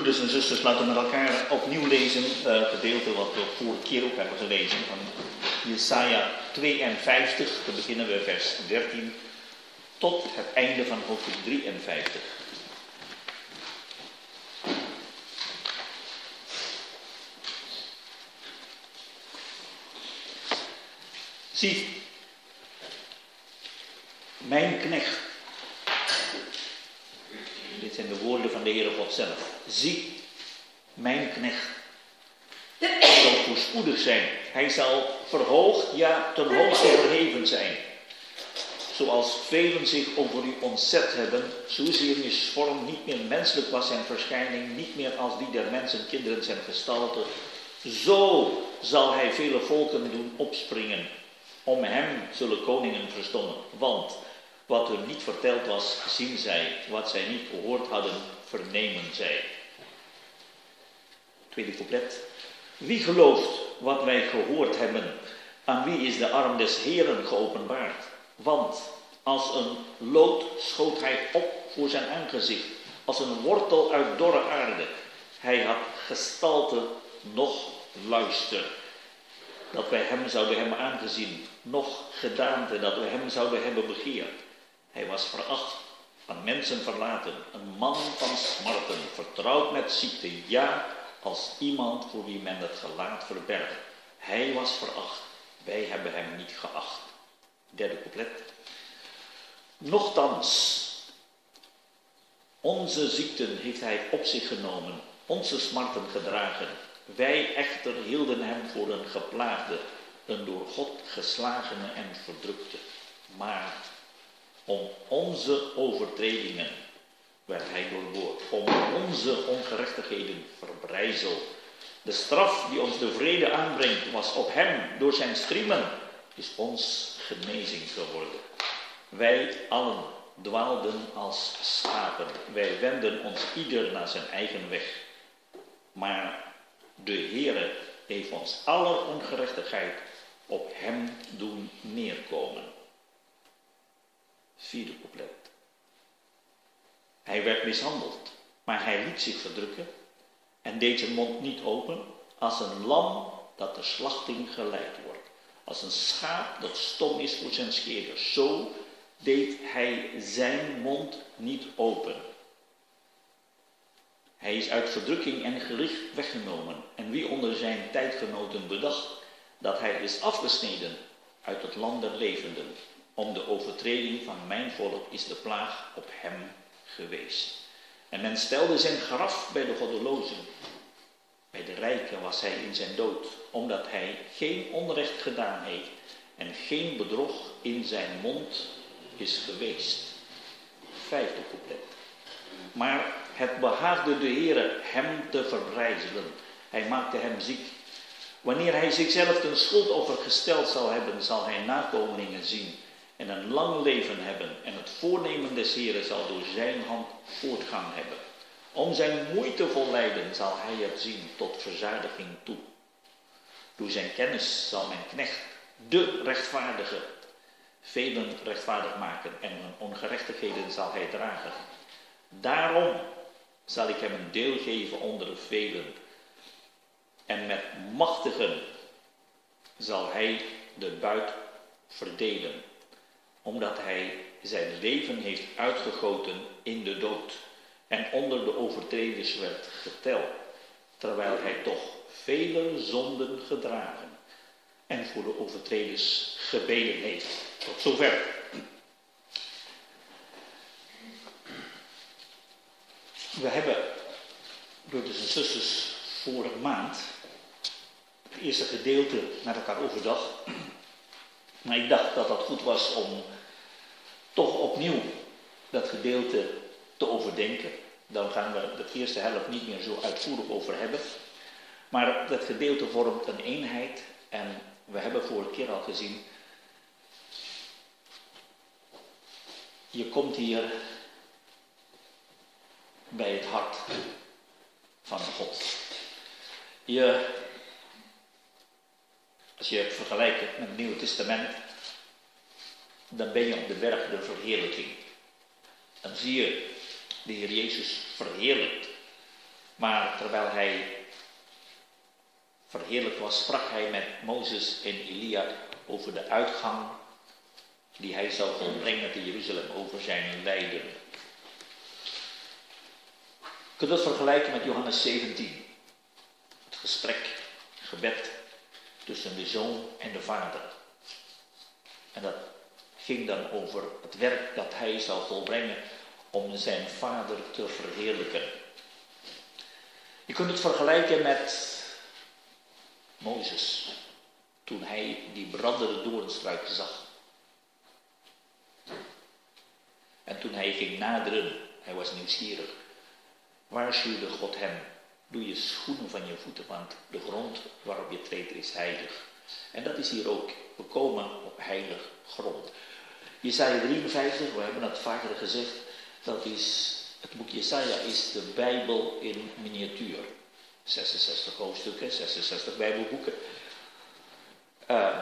Broeders en zusters, laten we met elkaar opnieuw lezen het gedeelte wat we vorige keer ook hebben gelezen van Jesaja 52. Dan beginnen we vers 13 tot het einde van hoofdstuk 53. Zie, mijn knecht. Dit zijn de woorden van de Heere God zelf. Zie, mijn knecht zal voorspoedig zijn. Hij zal verhoogd, ja, ten hoogste verheven zijn. Zoals velen zich over u ontzet hebben, zozeer je vorm niet meer menselijk was zijn verschijning, niet meer als die der mensen kinderen zijn gestalte. Zo zal hij vele volken doen opspringen. Om hem zullen koningen verstommen. Want wat hun niet verteld was, zien zij. Wat zij niet gehoord hadden, vernemen zij. Tweede couplet. Wie gelooft wat wij gehoord hebben? Aan wie is de arm des Heren geopenbaard? Want als een lood schoot hij op voor zijn aangezicht, als een wortel uit dorre aarde. Hij had gestalte, nog luister. Dat wij hem zouden hebben aangezien, nog gedaante, dat wij hem zouden hebben begeerd. Hij was veracht, van mensen verlaten, een man van smarten, vertrouwd met ziekte, ja, als iemand voor wie men het gelaat verbergt. Hij was veracht, wij hebben hem niet geacht. Derde couplet. Nochtans, onze ziekten heeft hij op zich genomen, onze smarten gedragen. Wij echter hielden hem voor een geplaagde, een door God geslagene en verdrukte. Maar om onze overtredingen werd hij doorboord, om onze ongerechtigheden verbrijzeld. De straf die ons de vrede aanbrengt was op hem, door zijn striemen is ons genezing geworden. Wij allen dwaalden als schapen, wij wenden ons ieder naar zijn eigen weg. Maar de Heere heeft ons alle ongerechtigheid op hem doen neerkomen. Vierde couplet. Hij werd mishandeld, maar hij liet zich verdrukken en deed zijn mond niet open als een lam dat de slachting geleid wordt. Als een schaap dat stom is voor zijn scheerder. Zo deed hij zijn mond niet open. Hij is uit verdrukking en gericht weggenomen. En wie onder zijn tijdgenoten bedacht dat hij is afgesneden uit het land der levenden. Om de overtreding van mijn volk is de plaag op hem geweest. En men stelde zijn graf bij de goddelozen. Bij de rijken was hij in zijn dood, omdat hij geen onrecht gedaan heeft en geen bedrog in zijn mond is geweest. Vijfde couplet. Maar het behaagde de Heere hem te verbrijzelen. Hij maakte hem ziek. Wanneer hij zichzelf ten schuldoffer gesteld zal hebben, zal hij nakomelingen zien en een lang leven hebben. En het voornemen des Heren zal door zijn hand voortgang hebben. Om zijn moeitevol lijden zal hij het zien tot verzadiging toe. Door zijn kennis zal mijn knecht, de rechtvaardige, velen rechtvaardig maken en hun ongerechtigheden zal hij dragen. Daarom zal ik hem een deel geven onder de velen. En met machtigen zal hij de buit verdelen, omdat hij zijn leven heeft uitgegoten in de dood en onder de overtreders werd geteld, terwijl hij toch vele zonden gedragen en voor de overtreders gebeden heeft. Tot zover. We hebben, broeders en zusters, vorige maand het eerste gedeelte met elkaar overdag. Maar ik dacht dat dat goed was om toch opnieuw dat gedeelte te overdenken. Dan gaan we de eerste helft niet meer zo uitvoerig over hebben. Maar dat gedeelte vormt een eenheid en we hebben vorige keer al gezien. Je komt hier bij het hart van God. Je, als je het vergelijkt met het Nieuwe Testament, dan ben je op de berg de verheerlijking. Dan zie je de Heer Jezus verheerlijkt. Maar terwijl hij verheerlijk was, sprak hij met Mozes en Elia over de uitgang die hij zou volbrengen te Jeruzalem, over zijn lijden. Je kunt dat vergelijken met Johannes 17. Het gesprek, gebed tussen de zoon en de vader. En dat ging dan over het werk dat hij zou volbrengen om zijn vader te verheerlijken. Je kunt het vergelijken met Mozes, toen hij die brandende doornstruik zag. En toen hij ging naderen, hij was nieuwsgierig, waarschuwde God hem, doe je schoenen van je voeten, want de grond waarop je treedt is heilig. En dat is hier ook, we komen op heilig grond. Jesaja 53, we hebben het vaker gezegd, dat is, het boek Jesaja is de Bijbel in miniatuur. 66 hoofdstukken, 66 Bijbelboeken. Uh,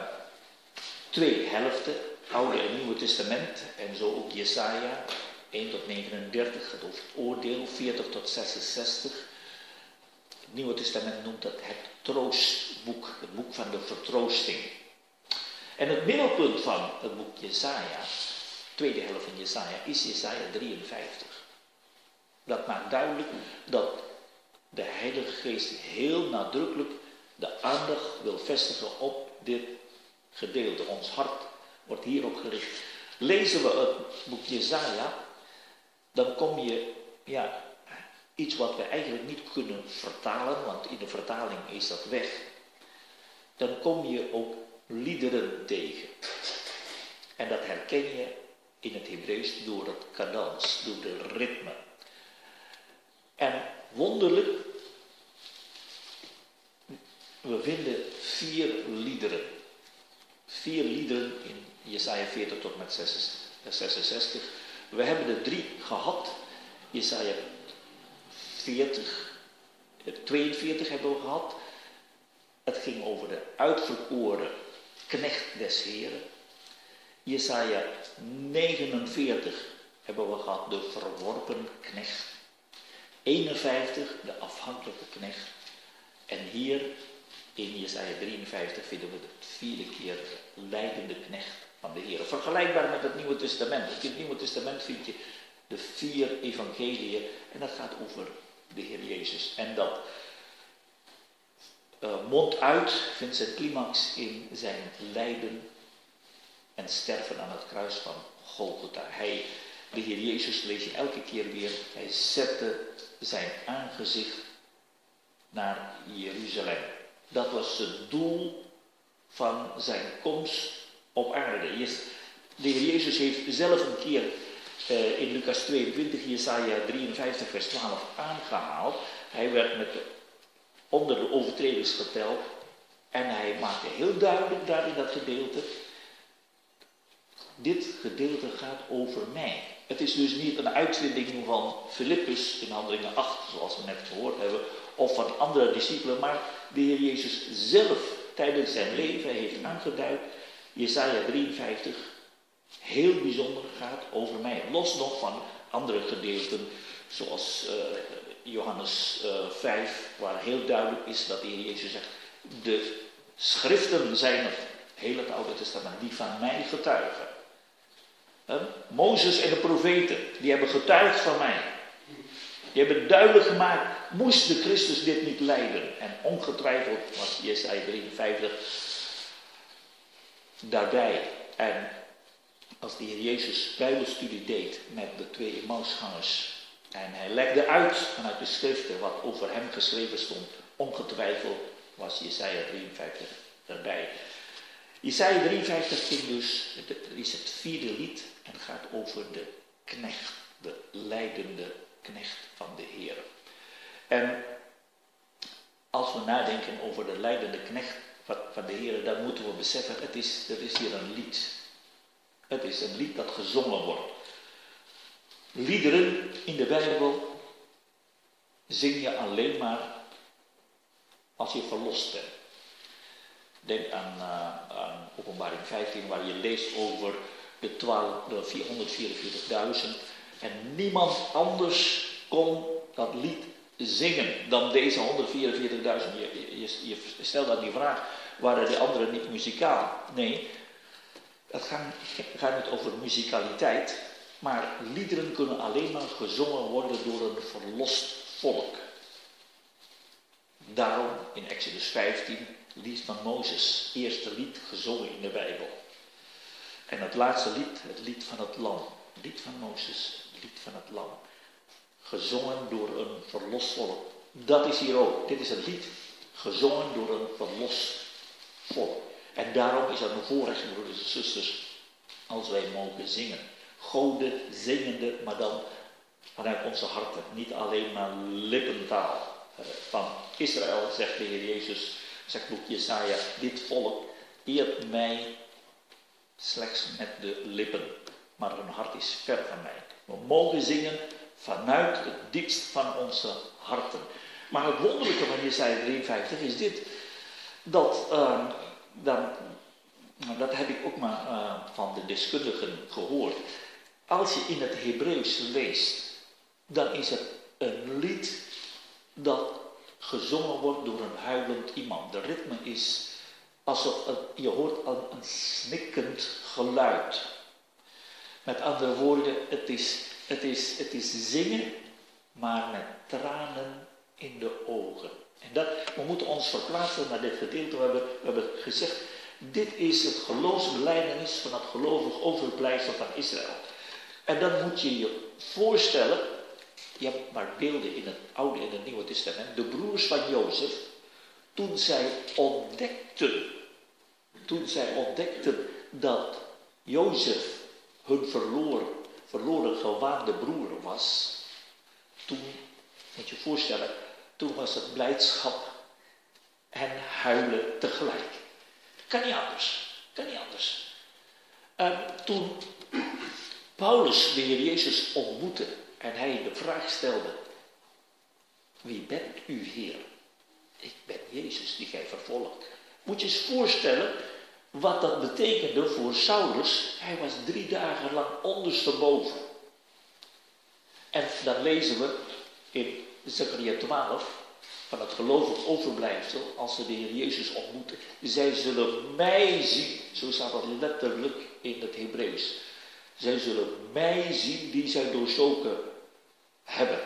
twee helften, Oude en Nieuwe Testament, en zo ook Jesaja, 1 tot 39, het oordeel, 40 tot 66. Nieuwe Testament noemt dat het troostboek, het boek van de vertroosting. En het middelpunt van het boek Jesaja, tweede helft van Jesaja, is Jesaja 53. Dat maakt duidelijk dat de Heilige Geest heel nadrukkelijk de aandacht wil vestigen op dit gedeelte. Ons hart wordt hierop gericht. Lezen we het boek Jezaja, dan kom je, ja, iets wat we eigenlijk niet kunnen vertalen, want in de vertaling is dat weg. Dan kom je ook liederen tegen. En dat herken je in het Hebreeuws door het cadans, door de ritme. En wonderlijk, we vinden vier liederen. Vier liederen in Jesaja 40 tot met 66. We hebben er drie gehad. Jesaja 40, 42 hebben we gehad. Het ging over de uitverkoren knecht des Heren. Jesaja 49 hebben we gehad, de verworpen knecht. 51, de afhankelijke knecht. En hier in Jesaja 53 vinden we het vierde keer leidende knecht van de Heer. Vergelijkbaar met het Nieuwe Testament. In het Nieuwe Testament vind je de vier evangeliën en dat gaat over de Heer Jezus. En dat uh, mond uit vindt zijn climax in zijn lijden en sterven aan het kruis van Golgotha. Hij, de Heer Jezus, lees je elke keer weer, hij zette zijn aangezicht naar Jeruzalem. Dat was het doel van zijn komst op aarde. De Heer Jezus heeft zelf een keer uh, in Lucas 22, Jesaja 53, vers 12 aangehaald. Hij werd met de, onder de overtreders geteld. En hij maakte heel duidelijk daar in dat gedeelte. Dit gedeelte gaat over mij. Het is dus niet een uitvinding van Filippus in handelingen 8, zoals we net gehoord hebben, of van andere discipelen, maar de Heer Jezus zelf tijdens zijn leven heeft aangeduid, Jesaja 53, heel bijzonder gaat over mij. Los nog van andere gedeelten, zoals uh, Johannes uh, eh, 5, waar heel duidelijk is dat de Jezus zegt, de schriften zijn het, heel het Oude Testament, die van mij getuigen. Mozes en de profeten, die hebben getuigd van mij. Die hebben duidelijk gemaakt, moest de Christus dit niet lijden? En ongetwijfeld was Jesaja 53 daarbij. En als de Heer Jezus bijbelstudie deed met de twee Emmausgangers en hij legde uit vanuit de schriften wat over hem geschreven stond, ongetwijfeld was Jesaja 53 erbij. Jesaja 53 ging dus, het is het vierde lied en gaat over de knecht, de leidende knecht van de Heer. En als we nadenken over de leidende knecht van de Heer, dan moeten we beseffen, het is, er is hier een lied. Het is een lied dat gezongen wordt. Liederen in de Bijbel zing je alleen maar als je verlost bent. Denk aan, uh, aan openbaring 15 waar je leest over de, de 444.000 en niemand anders kon dat lied zingen dan deze 144.000? Je, je, je stelt dan die vraag, waren de anderen niet muzikaal? Nee, het gaat, niet over muzikaliteit, maar liederen kunnen alleen maar gezongen worden door een verlost volk. Daarom in Exodus 15, lied van Mozes, eerste lied gezongen in de Bijbel. En het laatste lied, het lied van het lam. Lied van Mozes, lied van het lam. Gezongen door een verlost volk. Dat is hier ook. Dit is het lied. Gezongen door een verlost volk. En daarom is het een voorrecht, broeders en zusters, als wij mogen zingen. Goden zingende, maar dan vanuit onze harten. Niet alleen maar lippentaal. Eh, van Israël zegt de Heer Jezus, zegt boek Jesaja, dit volk eert mij slechts met de lippen, maar hun hart is ver van mij. We mogen zingen vanuit het diepst van onze harten. Maar het wonderlijke van Jesaja 53 is dit, dat, uh, dan, dat heb ik ook maar uh, van de deskundigen gehoord. Als je in het Hebreeuws leest, dan is het een lied dat gezongen wordt door een huilend iemand. De ritme is alsof je hoort een, een snikkend geluid. Met andere woorden, het is, het, is, het is zingen, maar met tranen in de ogen. En dat, we moeten ons verplaatsen naar dit gedeelte. We hebben, we hebben gezegd, dit is het geloofsbeleidenis van het gelovig overblijfsel van Israël. En dan moet je je voorstellen, je hebt maar beelden in het Oude en het Nieuwe Testament, de broers van Jozef, toen zij ontdekten, toen zij ontdekten dat Jozef hun verloren, verloren gewaande broer was, toen, moet je je voorstellen, toen was het blijdschap en huilen tegelijk. Kan niet anders. Kan niet anders. Uh, toen Paulus de Heer Jezus ontmoette en hij de vraag stelde: Wie bent u, Heer? Ik ben Jezus die gij vervolgt. Moet je eens voorstellen wat dat betekende voor Saulus. Hij was drie dagen lang ondersteboven. En dan lezen we in Zechariah 12 van het gelovig overblijfsel als ze de Heer Jezus ontmoeten. Zij zullen mij zien. Zo staat dat letterlijk in het Hebreeuws. Zij zullen mij zien die zij doorstoken hebben.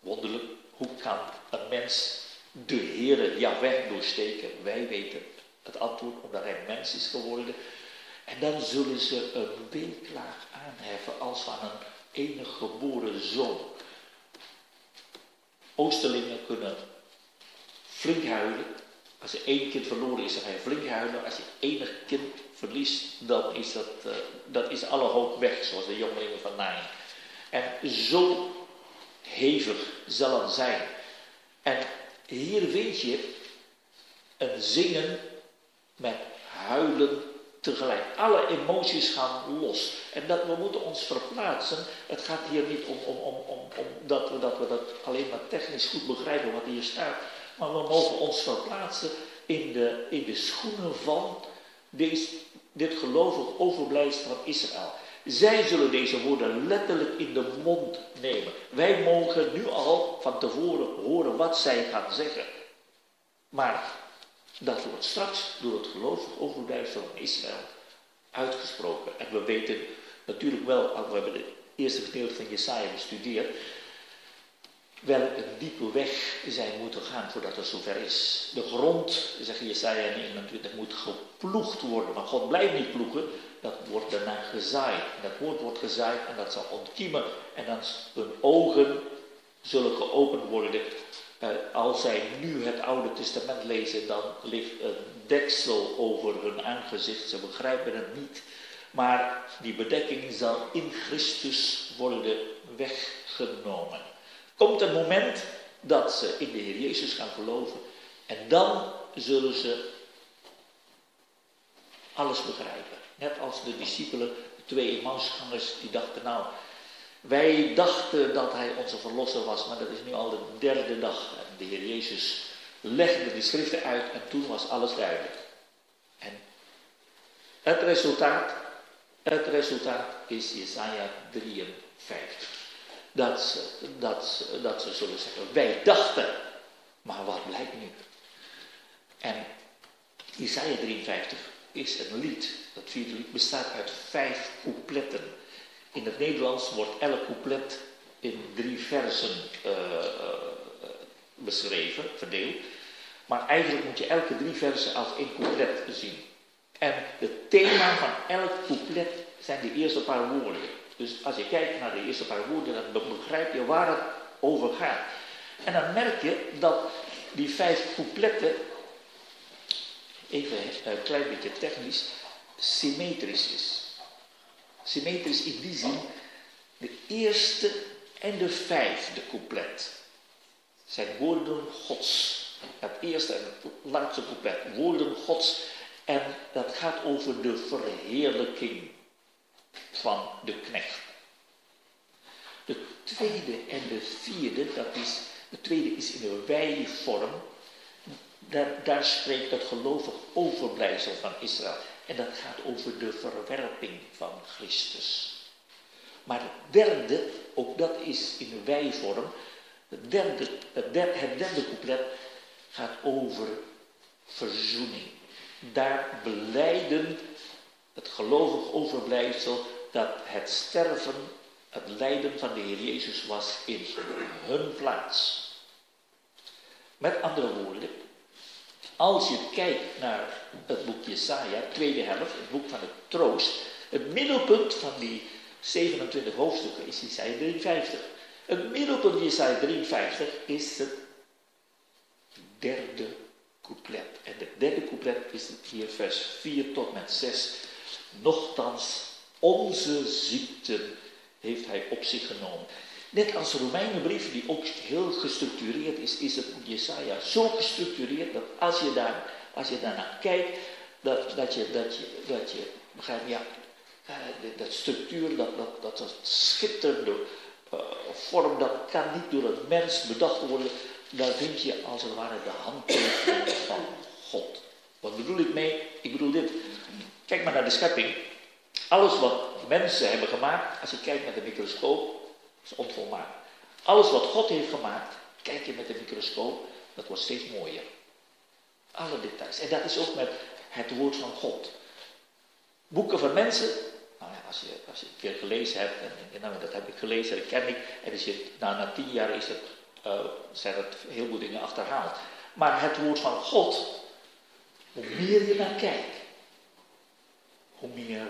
Wonderlijk, hoe kan een mens de Heere Jahweh doorsteken? Wij weten het antwoord omdat hij mens is geworden. En dan zullen ze een beelklaag aanheffen als van een enige geboren zoon. Oosterlingen kunnen flink huilen. Als je één kind verloren is, dan ga je flink huilen. Als je enig kind verliest, dan is, dat, uh, dat is alle hoop weg, zoals de jongelingen van Naaien. En zo hevig zal het zijn. En hier weet je een zingen met huilen tegelijk. Alle emoties gaan los. En dat, we moeten ons verplaatsen. Het gaat hier niet om, om, om, om, om dat, we, dat we dat alleen maar technisch goed begrijpen wat hier staat. Maar we mogen ons verplaatsen in de, in de schoenen van deze, dit gelovig overblijfsel van Israël. Zij zullen deze woorden letterlijk in de mond nemen. Wij mogen nu al van tevoren horen wat zij gaan zeggen. Maar dat wordt straks door het gelovig overblijfsel van Israël uitgesproken. En we weten natuurlijk wel, we hebben het eerste gedeelte van Jesaja bestudeerd, wel een diepe weg zij moeten gaan voordat het zover is. De grond, zegt Jesaja 29, moet geploegd worden. Maar God blijft niet ploegen, dat wordt daarna gezaaid. En dat woord wordt gezaaid en dat zal ontkiemen. En dan hun ogen zullen geopend worden. Uh, als zij nu het Oude Testament lezen, dan ligt een deksel over hun aangezicht. Ze begrijpen het niet. Maar die bedekking zal in Christus worden weggenomen. Komt een moment dat ze in de Heer Jezus gaan geloven en dan zullen ze alles begrijpen. Net als de discipelen, de twee Emmausgangers, die dachten nou, wij dachten dat hij onze verlosser was, maar dat is nu al de derde dag. En de Heer Jezus legde de schriften uit en toen was alles duidelijk. En het resultaat, het resultaat is Jesaja 53. dat ze, dat, dat ze zullen zeggen, wij dachten. Maar wat blijkt nu? En Isaiah 53 is een lied. Dat vierde lied bestaat uit vijf coupletten. In het Nederlands wordt elk couplet in drie versen uh, beschreven, verdeeld. Maar eigenlijk moet je elke drie versen als één couplet zien. En het thema van elk couplet zijn de eerste paar woorden. Dus als je kijkt naar de eerste paar woorden, dan begrijp je waar het over gaat. En dan merk je dat die vijf coupletten, even een klein beetje technisch, symmetrisch is. Symmetrisch in die zin, de eerste en de vijfde couplet zijn woorden Gods. Het eerste en het laatste couplet, woorden Gods. En dat gaat over de verheerlijking van de knecht. De tweede en de vierde, dat is, de tweede is in de wij-vorm. Daar, daar spreekt het gelovig overblijfsel van Israël. En dat gaat over de verwerping van Christus. Maar het derde, ook dat is in de wij-vorm. Het derde, het derde, het derde couplet gaat over verzoening. Daar beleiden het gelovig overblijfsel dat het sterven, het lijden van de Heer Jezus was in hun plaats. Met andere woorden, als je kijkt naar het boek Jesaja, tweede helft, het boek van het troost, het middelpunt van die 27 hoofdstukken is Jesaja 53. Het middelpunt Jesaja 53 is het derde couplet. En het derde couplet is hier vers 4 tot met 6. Nochtans, onze ziekten heeft hij op zich genomen. Net als de Romeinenbrief, die ook heel gestructureerd is, is het Jesaja zo gestructureerd dat als je, daar, als je daarnaar kijkt, dat, dat, je, dat, je, dat je begrijpt, ja, eh, dat structuur, dat, dat, dat, dat schitterende uh, vorm, dat kan niet door een mens bedacht worden. Daar vind je als het ware de handtekening van God. Wat bedoel ik mee? Ik bedoel dit. Kijk maar naar de schepping. Alles wat mensen hebben gemaakt, als je kijkt met een microscoop, is onvolmaakt. Alles wat God heeft gemaakt, kijk je met een microscoop, dat wordt steeds mooier. Alle details. En dat is ook met het woord van God. Boeken van mensen, nou ja, als je, als je een keer gelezen hebt, en, nou, dat heb ik gelezen, dat ken ik, en is nou, na tien jaar is het, uh, zijn er heel veel dingen achterhaald. Maar het woord van God, hoe meer je naar kijkt, hoe meer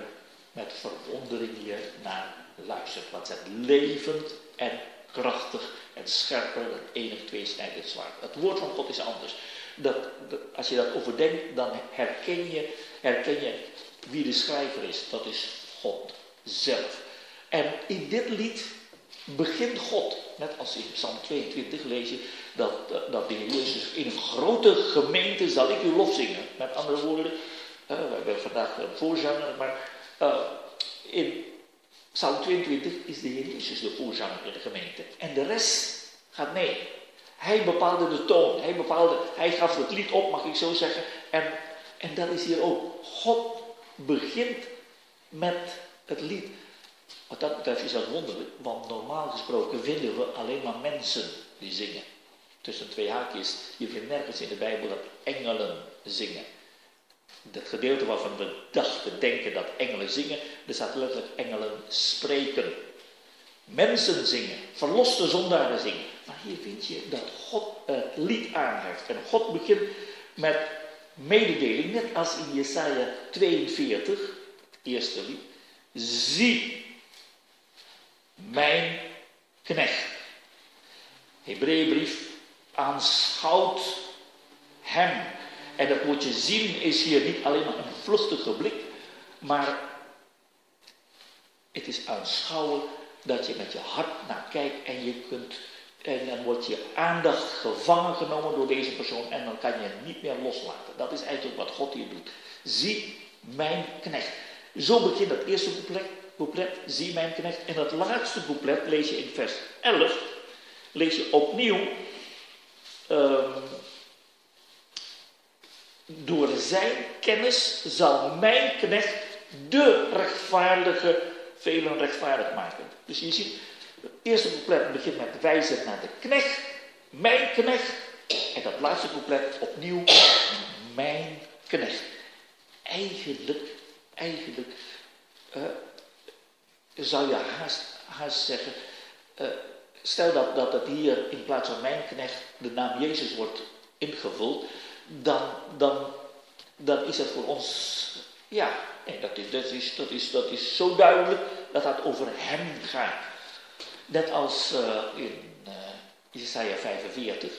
met verwondering je naar luistert. Want het levend en krachtig en scherper dan enig tweesnijdend zwaard. Het woord van God is anders. Dat, als je dat overdenkt, dan herken je, herken je wie de schrijver is. Dat is God zelf. En in dit lied begint God, net als in Psalm 22 lees je, dat, dat de Heer Jezus in een grote gemeente zal ik uw lof zingen. Met andere woorden, uh, we hebben vandaag een voorzanger, maar uh, in Psalm 22 is de Heer Jezus de voorzanger in de gemeente. En de rest gaat mee. Hij bepaalde de toon. Hij, bepaalde, hij gaf het lied op, mag ik zo zeggen. En, en dat is hier ook. God begint met het lied. Wat dat betreft is dat wonderlijk. Want normaal gesproken vinden we alleen maar mensen die zingen. Tussen twee haakjes. Je vindt nergens in de Bijbel dat engelen zingen het gedeelte waarvan we dachten, denken dat engelen zingen, er staat letterlijk engelen spreken. Mensen zingen, verloste zondaren zingen. Maar hier vind je dat God het lied aanheft. En God begint met mededeling, net als in Jesaja 42, eerste lied. Zie mijn knecht. Hebreeënbrief aanschouwt hem en dat woordje zien is hier niet alleen maar een vluchtige blik, maar het is aanschouwen dat je met je hart naar kijkt en je kunt, en dan wordt je aandacht gevangen genomen door deze persoon en dan kan je hem niet meer loslaten. Dat is eigenlijk wat God hier doet. Zie mijn knecht. Zo begint het eerste couplet, couplet zie mijn knecht. En het laatste couplet lees je in vers 11, lees je opnieuw, um, door zijn kennis zal mijn knecht de rechtvaardige velen rechtvaardig maken. Dus je ziet, Het eerste couplet begint met wijzen naar de knecht, mijn knecht. En dat laatste couplet opnieuw, mijn knecht. Eigenlijk, eigenlijk uh, zou je haast, haast zeggen, uh, stel dat, dat het hier in plaats van mijn knecht de naam Jezus wordt ingevuld, dan, dan, dan is het voor ons, ja, nee, dat, is, dat, is, dat, is, dat is zo duidelijk dat het over hem gaat. Net als uh, in uh, Isaiah 45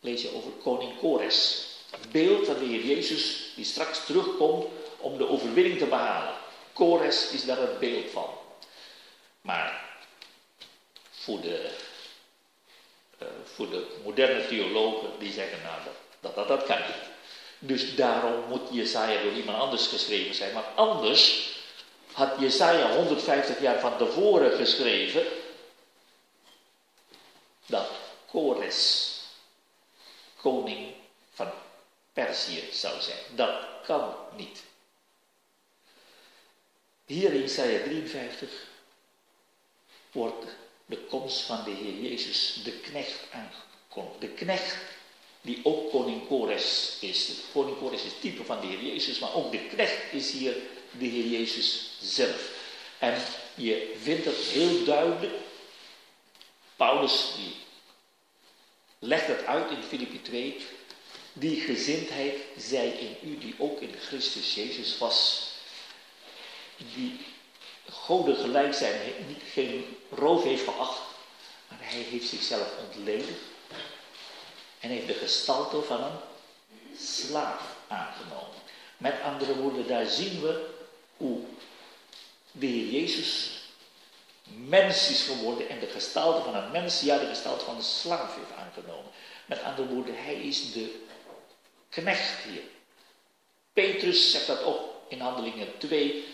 lees je over koning Kores. Beeld van de Heer Jezus die straks terugkomt om de overwinning te behalen. Kores is daar het beeld van. Maar voor de, uh, voor de moderne theologen die zeggen nou dat dat, dat, kan niet. Dus daarom moet Jesaja door iemand anders geschreven zijn. Maar anders had Jesaja 150 jaar van tevoren geschreven dat Kores koning van Perzië zou zijn. Dat kan niet. Hier in Isaiah 53 wordt de komst van de Heer Jezus, de knecht, aangekondigd. De knecht die ook koning Kores is. Koning Kores is type van de Heer Jezus, maar ook de knecht is hier de Heer Jezus zelf. En je vindt het heel duidelijk. Paulus die legt het uit in Filippi 2. Die gezindheid zij in u die ook in Christus Jezus was. Die goden gelijk zijn, geen roof heeft geacht, maar hij heeft zichzelf ontledigd en heeft de gestalte van een slaaf aangenomen. Met andere woorden, daar zien we hoe de Heer Jezus mens is geworden en de gestalte van een mens, ja, de gestalte van een slaaf heeft aangenomen. Met andere woorden, hij is de knecht hier. Petrus zegt dat ook in Handelingen 2.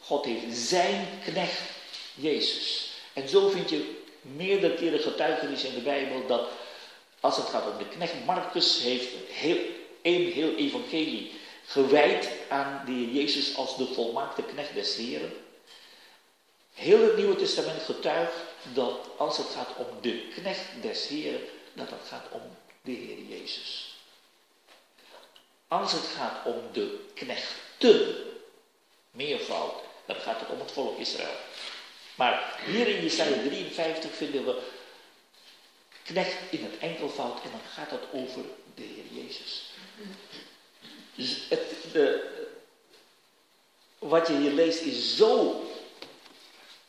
God heeft zijn knecht Jezus. En zo vind je meerdere keren getuigenis in de Bijbel dat als het gaat om de knecht, Marcus heeft een heel evangelie gewijd aan de Heer Jezus als de volmaakte knecht des Heren. Heel het Nieuwe Testament getuigt dat als het gaat om de knecht des Heren, dat het gaat om de Heer Jezus. Als het gaat om de knechten, meervoud, dan gaat het om het volk Israël. Maar hier in Jesaja 53 vinden we knecht in het enkelvoud en dan gaat het over de Heer Jezus. Dus het, de, wat je hier leest is zo,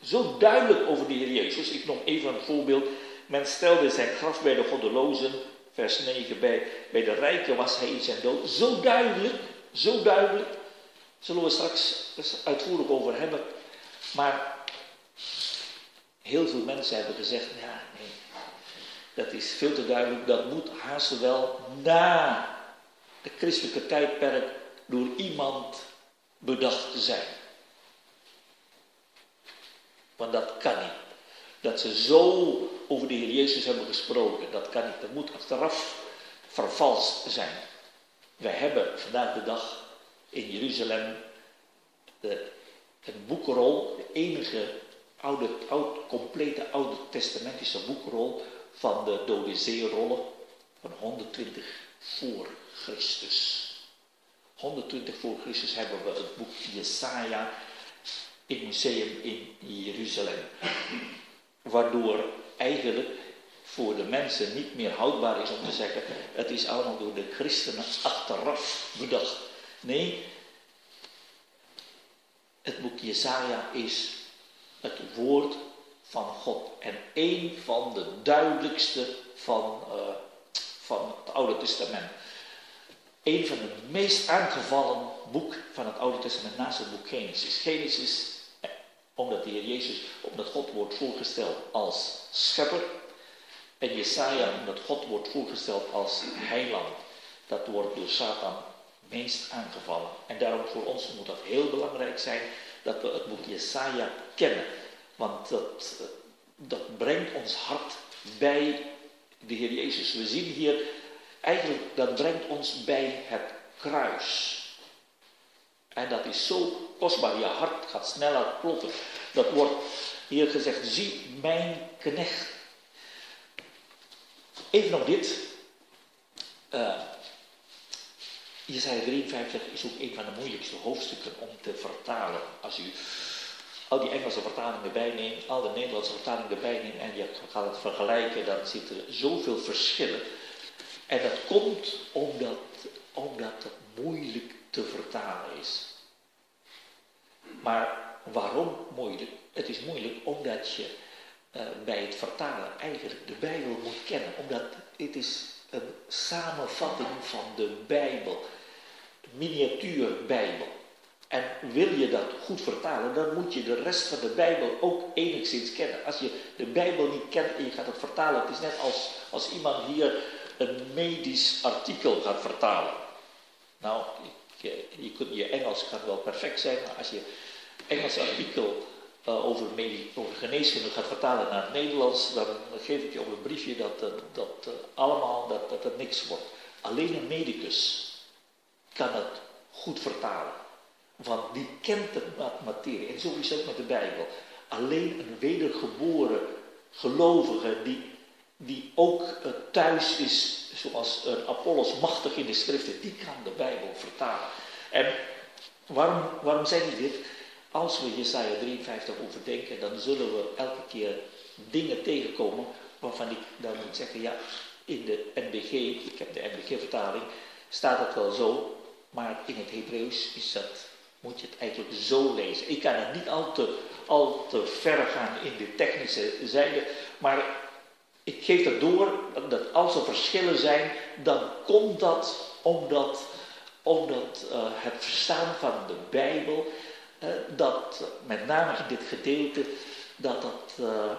zo duidelijk over de Heer Jezus. Ik noem even een voorbeeld. Men stelde zijn graf bij de goddelozen, vers 9, bij, bij de rijken was hij in zijn dood. Zo duidelijk, zo duidelijk. Zullen we straks uitvoerig over hebben. Maar heel veel mensen hebben gezegd, ja dat is veel te duidelijk, dat moet haast wel na de christelijke tijdperk door iemand bedacht zijn. Want dat kan niet. Dat ze zo over de Heer Jezus hebben gesproken, dat kan niet. Dat moet achteraf vervalst zijn. Wij hebben vandaag de dag in Jeruzalem de, een boekrol, de enige oude, oud, complete oude testamentische boekrol van de Dode Zeerollen van 120 voor Christus. 120 voor Christus hebben we het boek Jesaja in het museum in Jeruzalem. Waardoor eigenlijk voor de mensen niet meer houdbaar is om te zeggen, het is allemaal door de christenen achteraf bedacht. Nee, het boek Jesaja is het woord van God. En een van de duidelijkste van, uh, van het Oude Testament. Een van de meest aangevallen boek van het Oude Testament naast het boek Genesis. Genesis, eh, omdat de Heer Jezus, omdat God wordt voorgesteld als schepper. En Jesaja, omdat God wordt voorgesteld als heiland. Dat wordt door Satan meest aangevallen. En daarom voor ons moet dat heel belangrijk zijn dat we het boek Jesaja kennen. Want dat, dat brengt ons hart bij de Heer Jezus. We zien hier eigenlijk, dat brengt ons bij het kruis. En dat is zo kostbaar. Je hart gaat sneller kloppen. Dat wordt hier gezegd, zie mijn knecht. Even nog dit. Uh, Jesaja 53 is ook een van de moeilijkste hoofdstukken om te vertalen. Als u al die Engelse vertalingen erbij neemt, al de Nederlandse vertalingen erbij neemt en je gaat het vergelijken, dan zitten er zoveel verschillen. En dat komt omdat, omdat het moeilijk te vertalen is. Maar waarom moeilijk? Het is moeilijk omdat je uh, bij het vertalen eigenlijk de Bijbel moet kennen. Omdat het is een samenvatting van de Bijbel. Miniatuur Bijbel. En wil je dat goed vertalen, dan moet je de rest van de Bijbel ook enigszins kennen. Als je de Bijbel niet kent en je gaat het vertalen, het is net als, als iemand hier een medisch artikel gaat vertalen. Nou, je, je, kunt, je Engels kan wel perfect zijn, maar als je Engels artikel uh, over, over, geneeskunde gaat vertalen naar het Nederlands, dan geef ik je op een briefje dat, dat, dat allemaal dat, dat het niks wordt. Alleen een medicus kan het goed vertalen. Want die kent de materie. En zo is het ook met de Bijbel. Alleen een wedergeboren gelovige die, die ook uh, thuis is, zoals een Apollos machtig in de schriften, die kan de Bijbel vertalen. En waarom, waarom zeg ik dit? Als we Jesaja 53 overdenken, dan zullen we elke keer dingen tegenkomen waarvan ik dan moet zeggen, ja, in de NBG, ik heb de NBG-vertaling, staat het wel zo, maar in het Hebreeuws is dat, moet je het eigenlijk zo lezen. Ik kan het niet al te, al te ver gaan in de technische zijde, maar ik geef dat door dat als er verschillen zijn, dan komt dat omdat, omdat uh, het verstaan van de Bijbel dat met name in dit gedeelte, dat dat, uh,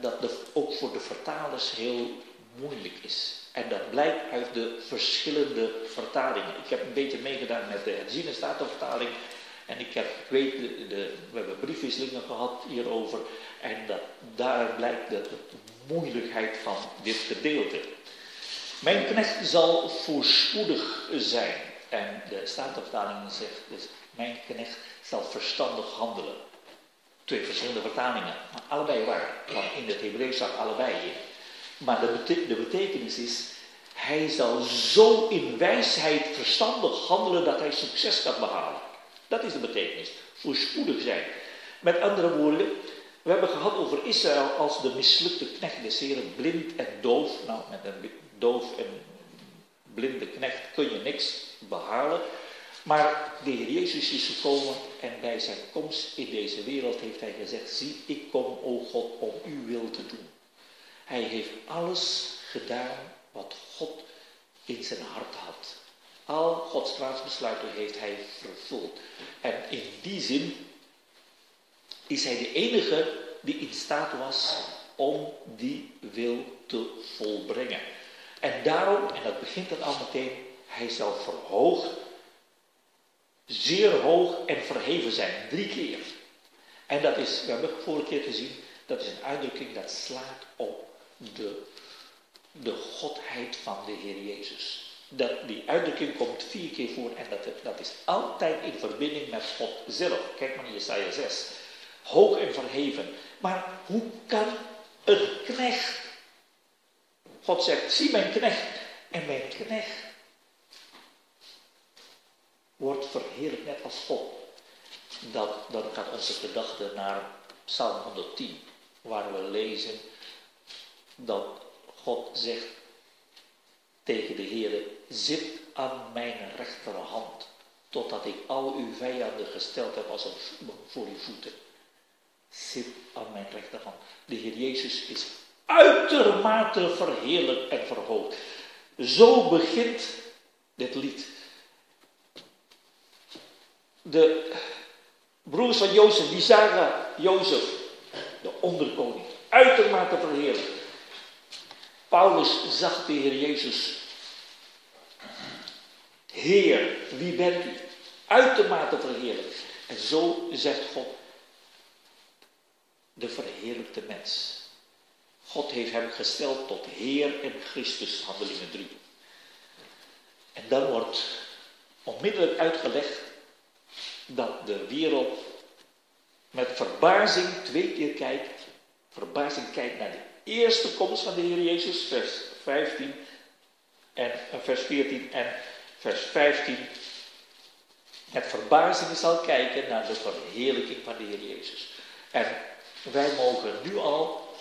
dat de, ook voor de vertalers heel moeilijk is. En dat blijkt uit de verschillende vertalingen. Ik heb een beetje meegedaan met de herziene statenvertaling. En ik, heb, weet, de, we hebben briefwisselingen gehad hierover. En dat, daar blijkt de, de moeilijkheid van dit gedeelte. Mijn knecht zal voorspoedig zijn. En de statenvertaling zegt dus, mijn knecht zal verstandig handelen. Twee verschillende vertalingen, maar allebei waar. Want in het Hebreeuws staat allebei in. Maar de, betekenis is, hij zal zo in wijsheid verstandig handelen dat hij succes kan behalen. Dat is de betekenis. Voorspoedig zijn. Met andere woorden, we hebben gehad over Israël als de mislukte knecht des Heren, blind en doof. Nou, met een doof en blinde knecht kun je niks behalen. Maar de Heer Jezus is gekomen en bij zijn komst in deze wereld heeft hij gezegd, zie, ik kom, o God, om uw wil te doen. Hij heeft alles gedaan wat God in zijn hart had. Al Gods raadsbesluiten heeft hij vervuld. En in die zin is hij de enige die in staat was om die wil te volbrengen. En daarom, en dat begint dan al meteen, hij zal verhoogd zeer hoog en verheven zijn. Drie keer. En dat is, we hebben het vorige keer gezien, dat is een uitdrukking dat slaat op de, de godheid van de Heer Jezus. Dat, die uitdrukking komt vier keer voor en dat, dat is altijd in verbinding met God zelf. Kijk maar in Jesaja 6. Hoog en verheven. Maar hoe kan een knecht, God zegt, zie mijn knecht, en mijn knecht wordt verheerlijk net als God. Dat, dan gaat onze gedachte naar Psalm 110, waar we lezen dat God zegt tegen de Heer, zit aan mijn rechterhand, totdat ik al uw vijanden gesteld heb als een voor uw voeten. Zit aan mijn rechterhand. De Heer Jezus is uitermate verheerlijk en verhoogd. Zo begint dit lied de broers van Jozef, die zagen Jozef, de onderkoning, uitermate verheerlijk. Paulus zag de Heer Jezus. Heer, wie bent u? Uitermate verheerlijk. En zo zegt God, de verheerlijkte mens. God heeft hem gesteld tot Heer en Christus, handelingen 3. En dan wordt onmiddellijk uitgelegd dat de wereld met verbazing twee keer kijkt, verbazing kijkt naar de eerste komst van de Heer Jezus, vers 15 en eh, vers 14 en vers 15. Met verbazing zal kijken naar de verheerlijking van de Heer Jezus. En wij mogen nu al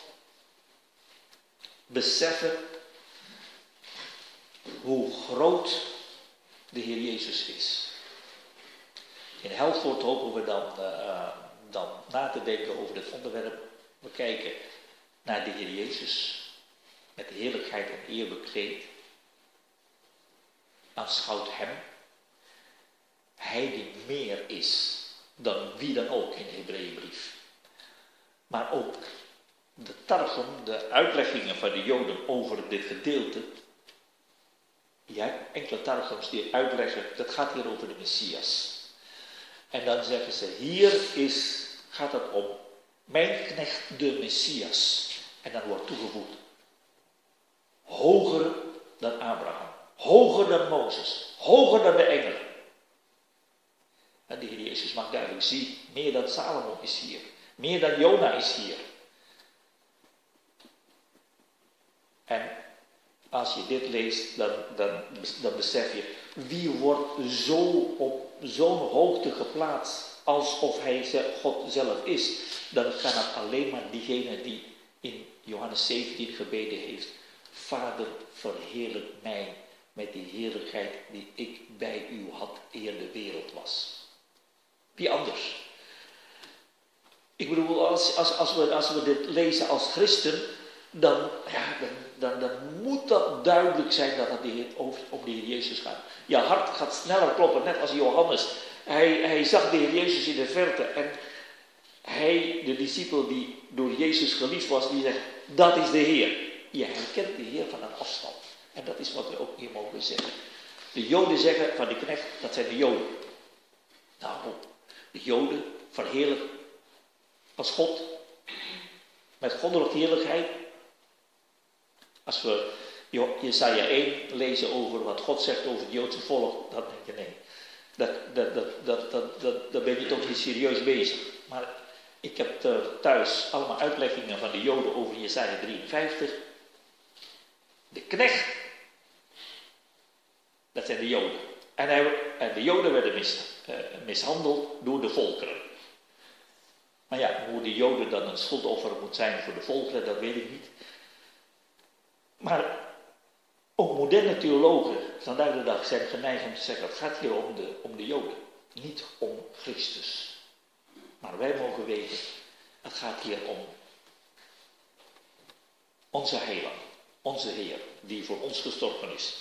beseffen hoe groot de Heer Jezus is. In Helvoort hopen we dan, uh, dan na te denken over dit onderwerp. We kijken naar de Heer Jezus met heerlijkheid en eer bekleed. Aanschouwt Hem. Hij die meer is dan wie dan ook in de Hebreeënbrief. Maar ook de targum, de uitleggingen van de Joden over dit gedeelte. Ja, enkele targums die uitleggen, dat gaat hier over de Messias. En dan zeggen ze, hier is, gaat het om mijn knecht de Messias. En dan wordt toegevoegd, hoger dan Abraham, hoger dan Mozes, hoger dan de engelen. En de Heer Jezus maakt duidelijk, zie, meer dan Salomo is hier, meer dan Jona is hier. En als je dit leest, dan, dan, dan besef je, wie wordt zo op zo'n hoogte geplaatst alsof hij God zelf is, dan kan het alleen maar diegene die in Johannes 17 gebeden heeft. Vader, verheerlijk mij met die heerlijkheid die ik bij u had eer de wereld was. Wie anders? Ik bedoel, als, als, als, we, als we dit lezen als christen, dan, ja, dan, dan, moet dat duidelijk zijn dat het om de Heer Jezus gaat. Je hart gaat sneller kloppen, net als Johannes. Hij, hij zag de Heer Jezus in de verte en hij, de discipel die door Jezus geliefd was, die zegt, dat is de Heer. Je herkent de Heer van een afstand. En dat is wat we ook hier mogen zeggen. De Joden zeggen van de knecht, dat zijn de Joden. Nou, de Joden verheerlijk als God. Met goddelijke heerlijkheid. Als we Jesaja 1 lezen over wat God zegt over het Joodse volk, dan denk je nee. Dat, dat, dat, dat, dat, dat, dat ben je toch niet serieus bezig. Maar ik heb thuis allemaal uitleggingen van de Joden over Jesaja 53. De knecht, dat zijn de Joden. En, hij, de Joden werden uh, mishandeld door de volkeren. Maar ja, hoe de Joden dan een schuldoffer moet zijn voor de volkeren, dat weet ik niet. Maar ook moderne theologen vandaag de dag zijn geneigd om te zeggen: het gaat hier de, om de Joden, niet om Christus. Maar wij mogen weten, het gaat hier om onze heiland, onze Heer, die voor ons gestorven is.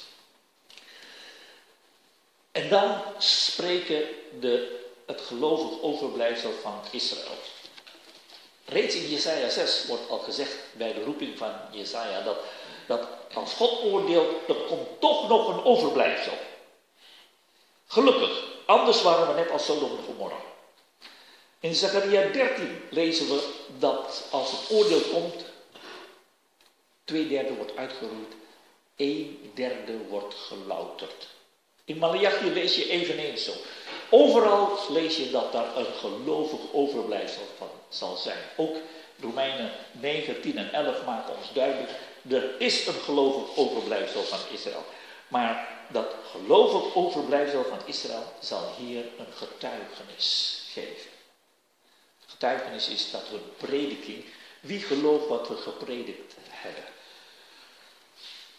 En dan spreken de, het gelovig overblijfsel van Israël. Reeds in Jesaja 6 wordt al gezegd bij de roeping van Jesaja dat, dat als God oordeelt, er komt toch nog een overblijfsel. Gelukkig, anders waren we net als Sodom en Gomorra. In Zechariah 13 lezen we dat als het oordeel komt, twee derde wordt uitgeroeid, een derde wordt gelouterd. In Malachi lees je eveneens zo. Overal lees je dat daar een gelovig overblijfsel van zal zijn. Ook Romeinen 9, 10 en 11 maken ons duidelijk, er is een gelovig overblijfsel van Israël. Maar dat gelovig overblijfsel van Israël zal hier een getuigenis geven. Getuigenis is dat we prediking, wie gelooft wat we gepredikt hebben.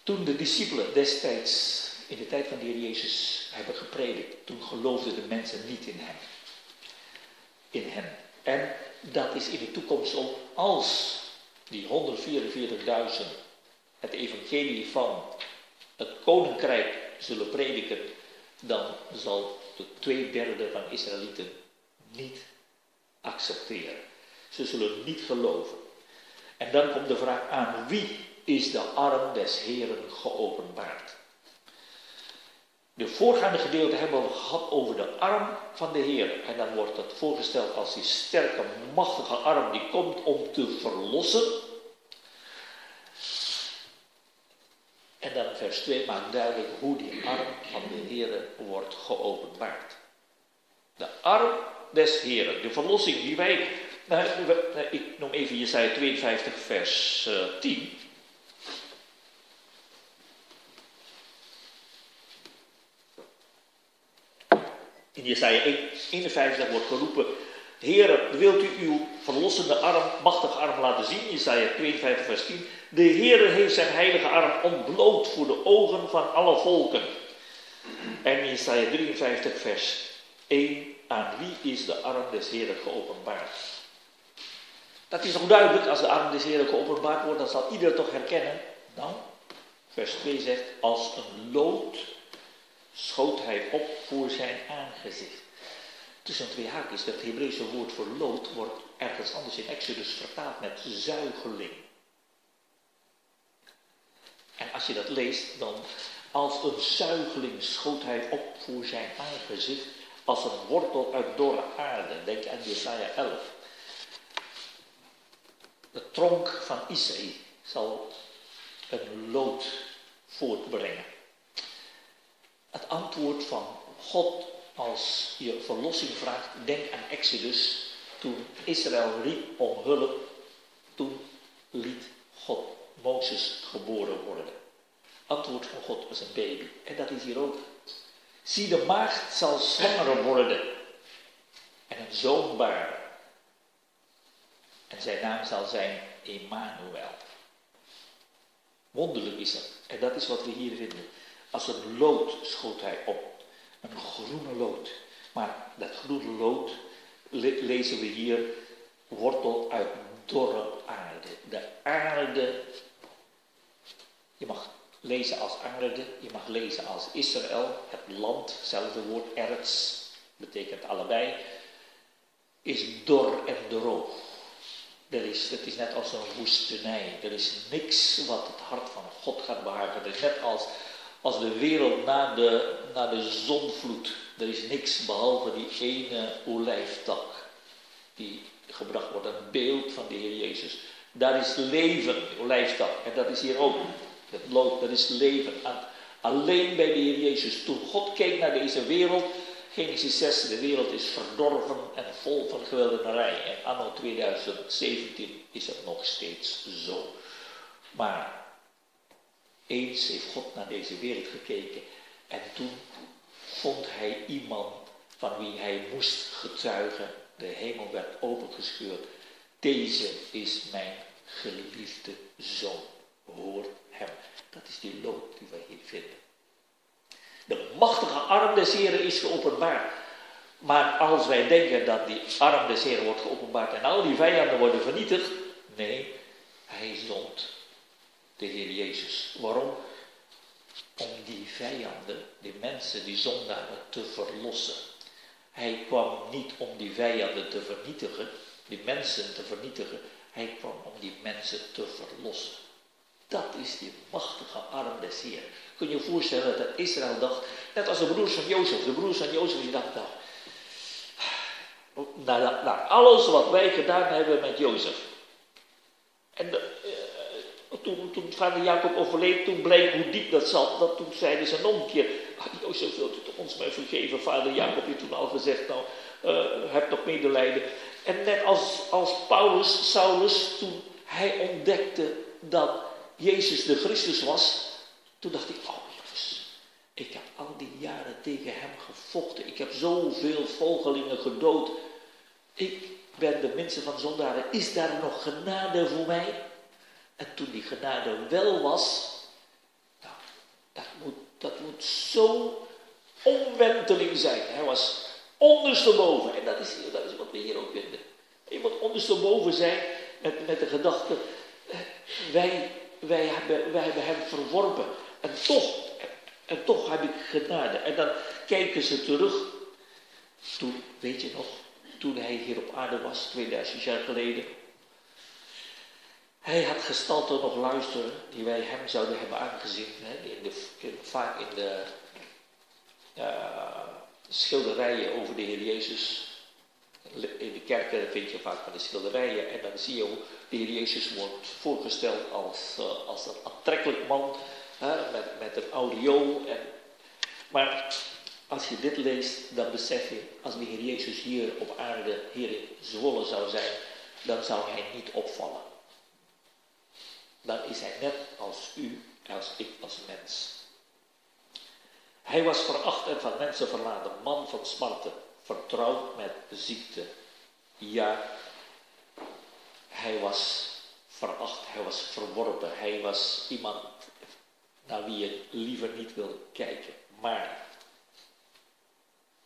Toen de discipelen destijds in de tijd van de Heer Jezus hebben gepredikt, toen geloofden de mensen niet in hem. In hem. En dat is in de toekomst ook als die 144.000 het evangelie van het koninkrijk zullen prediken, dan zal de twee derde van Israëlieten niet accepteren. Ze zullen niet geloven. En dan komt de vraag aan wie is de arm des Heren geopenbaard? De voorgaande gedeelte hebben we gehad over de arm van de Heer. En dan wordt het voorgesteld als die sterke, machtige arm die komt om te verlossen. En dan vers 2 maakt duidelijk hoe die arm van de Heer wordt geopenbaard. De arm des Heren, de verlossing die wij Nou, ik noem even Jesaja 52 vers 10. In Jesaja 51 wordt geroepen, Heer, wilt u uw verlossende arm, machtige arm laten zien? Jesaja 52 vers 10. De Heer heeft zijn heilige arm ontbloot voor de ogen van alle volken. En Jesaja 53 vers 1. Aan wie is de arm des Heeren geopenbaard? Dat is toch duidelijk, als de arm des Heeren geopenbaard wordt, dan zal ieder toch herkennen. Nou, vers 2 zegt, als een lood schoot hij op voor zijn aangezicht. Tussen twee haakjes, dat Hebreeuwse woord voor lood wordt ergens anders in Exodus vertaald met zuigeling. En als je dat leest, dan als een zuigeling schoot hij op voor zijn aangezicht, als een wortel uit dorre aarde. Denk aan Jesaja 11. De tronk van Isaïe zal een lood voortbrengen. Het antwoord van God als je verlossing vraagt, denk aan Exodus. Toen Israël riep om hulp, toen liet God Mozes geboren worden. Antwoord van God was een baby. En dat is hier ook. Zie, de maagd zal zwanger worden en een zoon baren. En zijn naam zal zijn Emmanuel. Wonderlijk is dat. En dat is wat we hier vinden. Als een lood schoot hij op. Een groene lood. Maar dat groene lood lezen we hier wortel uit dorre aarde. De aarde, je mag lezen als aarde, je mag lezen als Israël, het land, hetzelfde woord, erts, betekent allebei, is dor en droog. Er is, het is net als een woestenij. Er is niks wat het hart van God gaat behagen. Het is net als als de wereld na de, na de zonvloed, er is niks behalve die ene olijftak die gebracht wordt, een beeld van de Heer Jezus. Daar is leven, olijftak, en dat is hier ook. Het lood, dat is leven. Alleen bij de Heer Jezus. Toen God keek naar deze wereld, Genesis 6, de wereld is verdorven en vol van geweldenarij. En anno 2017 is het nog steeds zo. Maar eens heeft God naar deze wereld gekeken en toen vond hij iemand van wie hij moest getuigen. De hemel werd opengescheurd. Deze is mijn geliefde zoon. Hoor Dat is die lood die wij hier vinden. De machtige arm des Heren is geopenbaard. Maar als wij denken dat die arm des Heren wordt geopenbaard en al die vijanden worden vernietigd. Nee, hij zond de Heer Jezus. Waarom? Om die vijanden, die mensen, die zondaren te verlossen. Hij kwam niet om die vijanden te vernietigen, die mensen te vernietigen. Hij kwam om die mensen te verlossen. Dat is die machtige arm des Heer. Kun je je voorstellen dat Israël dacht, net als de broers van Jozef. De broers van Jozef die dachten, nou, naar, alles wat wij gedaan hebben met Jozef. En de, toen, toen vader Jacob overleed, toen bleek hoe diep dat zat. Dat toen zeiden ze nog een keer, ah, Jozef wilt u toch ons mij vergeven? Vader Jacob heeft toen al gezegd, nou, uh, heb nog medelijden. En net als, als Paulus, Saulus, toen hij ontdekte dat Jezus de Christus was, toen dacht ik, oh jongens, ik heb al die jaren tegen hem gevochten. Ik heb zoveel volgelingen gedood. Ik ben de minste van zondaren. Is daar nog genade voor mij? En toen die genade wel was, nou, dat moet, dat moet zo'n omwenteling zijn. Hij was ondersteboven. En dat is, dat is wat we hier ook vinden. Je moet ondersteboven zijn met, met de gedachte, eh, wij, wij, hebben, wij hebben hem verworpen. En toch, en toch heb ik genade. En dan kijken ze terug. Toen, weet je nog, toen hij hier op aarde was, 2000 jaar geleden. Hij had gestalte nog luisteren die wij hem zouden hebben aangezien. Hè, in de, vaak in de schilderijen over de Heer Jezus. In de kerken vind je vaak van de schilderijen. En dan zie je hoe de Heer Jezus wordt voorgesteld als, uh, als een aantrekkelijk man. Hè, met, met een audio. En, maar als je dit leest, dan besef je, als de Heer Jezus hier op aarde, hier in Zwolle zou zijn, dan zou hij niet opvallen. Dan is hij net als u, als ik, als mens. Hij was veracht en van mensen verlaten, man van smarten, vertrouwd met ziekte. Ja, hij was veracht, hij was verworpen, hij was iemand naar wie je liever niet wil kijken. Maar,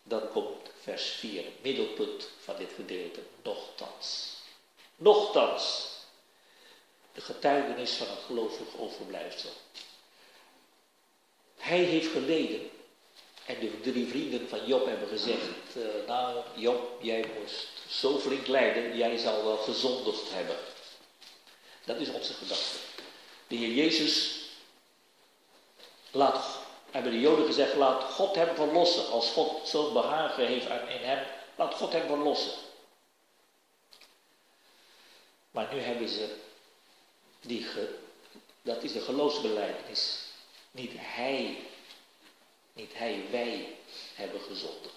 dan komt vers 4, middelpunt van dit gedeelte, nochtans. Nochtans, de getuigenis van een gelovig overblijfsel. Hij heeft geleden. En de drie vrienden van Job hebben gezegd, uh, nou Job, jij moest zo flink lijden, jij zal wel gezondigd hebben. Dat is onze gedachte. De Heer Jezus hebben de Joden gezegd, laat God hem verlossen. Als God zo'n behagen heeft in hem, laat God hem verlossen. Maar nu hebben ze, die dat is de geloofsbelijdenis. Niet hij, niet hij, wij hebben gezondigd.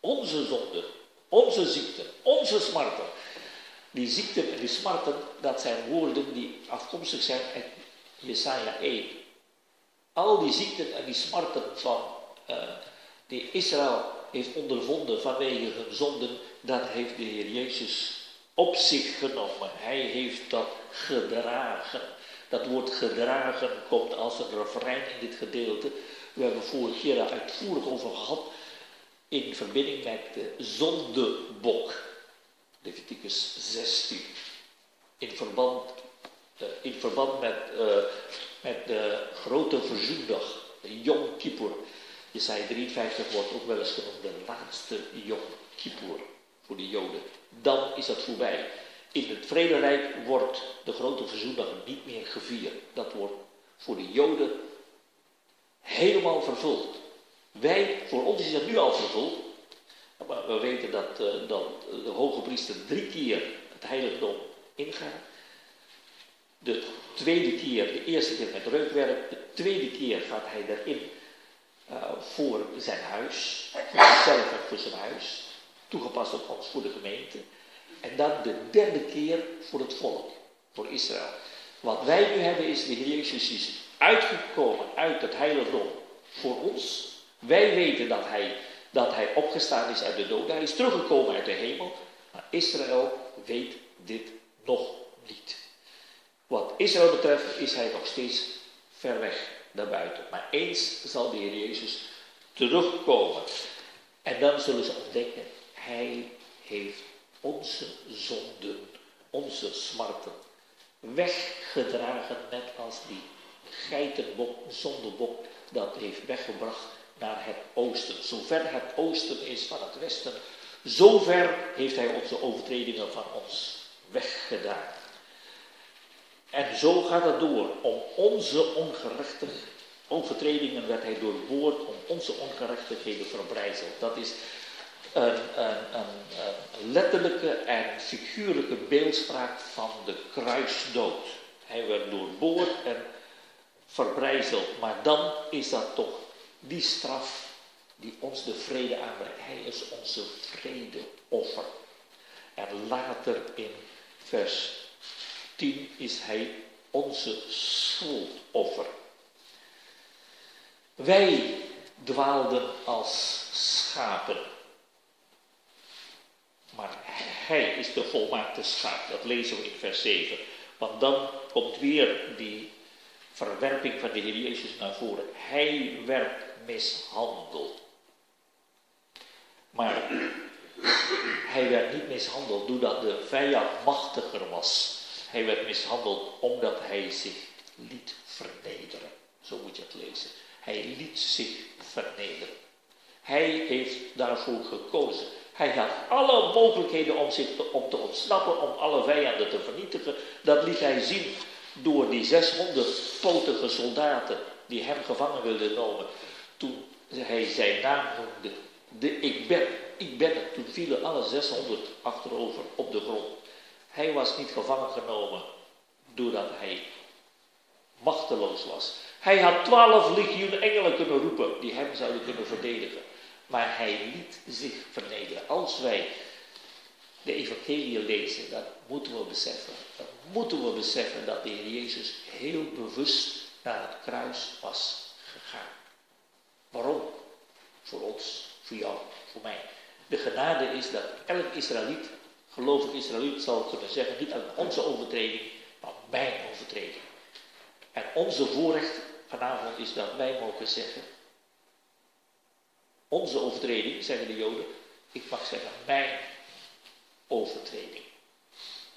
Onze zonden, onze ziekten, onze smarten. Die ziekten en die smarten, dat zijn woorden die afkomstig zijn uit Jesaja 1. Al die ziekten en die smarten van, uh, die Israël heeft ondervonden vanwege hun zonden, dat heeft de Heer Jezus op zich genomen. Hij heeft dat gedragen. Dat woord gedragen komt als een refrein in dit gedeelte. We hebben vorig jaar daar uitvoerig over gehad in verbinding met de zondebok. Leviticus 16. In verband, uh, in verband met, uh, met de grote verzoendag, de Yom Kippur. Jesaja 53 wordt ook wel eens genoemd de laatste Yom Kippur voor de Joden. Dan is dat voorbij. In het vrederijk wordt de grote verzoendag niet meer gevierd. Dat wordt voor de Joden helemaal vervuld. Wij, voor ons is dat nu al vervuld. We weten dat, uh, dat de hoge priester drie keer het heiligdom ingaat. De tweede keer, de eerste keer met reukwerk. De tweede keer gaat hij erin uh, voor zijn huis. Voor zichzelf en voor zijn huis. Toegepast op ons voor de gemeente. En dan de derde keer voor het volk, voor Israël. Wat wij nu hebben is, de Heer Jezus uitgekomen uit het heiligdom voor ons. Wij weten dat hij, dat hij opgestaan is uit de dood. Hij is teruggekomen uit de hemel. Maar Israël weet dit nog niet. Wat Israël betreft is hij nog steeds ver weg daarbuiten. Maar eens zal de Heer Jezus terugkomen. En dan zullen ze ontdekken, hij heeft onze zonden, onze smarten, weggedragen, net als die geitenbok, zondebok, dat heeft weggebracht naar het oosten. Zover het oosten is van het westen, zover heeft hij onze overtredingen van ons weggedaan. En zo gaat het door. Om onze ongerechtige overtredingen werd hij doorboord, om onze ongerechtigheden verbrijzeld. Dat is een, een, een, letterlijke en figuurlijke beeldspraak van de kruisdood. Hij werd doorboord en verbrijzeld, maar dan is dat toch die straf die ons de vrede aanbrengt. Hij is onze vredeoffer. En later in vers 10 is hij onze schuldoffer. Wij dwaalden als schapen. Maar hij is de volmaakte schaap. Dat lezen we in vers 7. Want dan komt weer die verwerping van de Heer Jezus naar voren. Hij werd mishandeld. Maar hij werd niet mishandeld doordat de vijand machtiger was. Hij werd mishandeld omdat hij zich liet vernederen. Zo moet je het lezen. Hij liet zich vernederen. Hij heeft daarvoor gekozen. Hij had alle mogelijkheden om zich te, om te ontsnappen, om alle vijanden te vernietigen. Dat liet hij zien door die 600 potige soldaten die hem gevangen wilden nemen. Toen hij zijn naam noemde, de ik ben, ik ben het. Toen vielen alle 600 achterover op de grond. Hij was niet gevangen genomen doordat hij machteloos was. Hij had twaalf legioen engelen kunnen roepen die hem zouden kunnen verdedigen. Maar hij liet zich vernederen. Als wij de evangelie lezen, dan moeten we beseffen, moeten we beseffen dat de Heer Jezus heel bewust naar het kruis was gegaan. Waarom? Voor ons, voor jou, voor mij. De genade is dat elk Israëliet, gelovig Israëliet, zal kunnen zeggen, niet aan onze overtreding, maar mijn overtreding. En onze voorrecht vanavond is dat wij mogen zeggen, onze overtreding, zeggen de Joden, ik mag zeggen, mijn overtreding.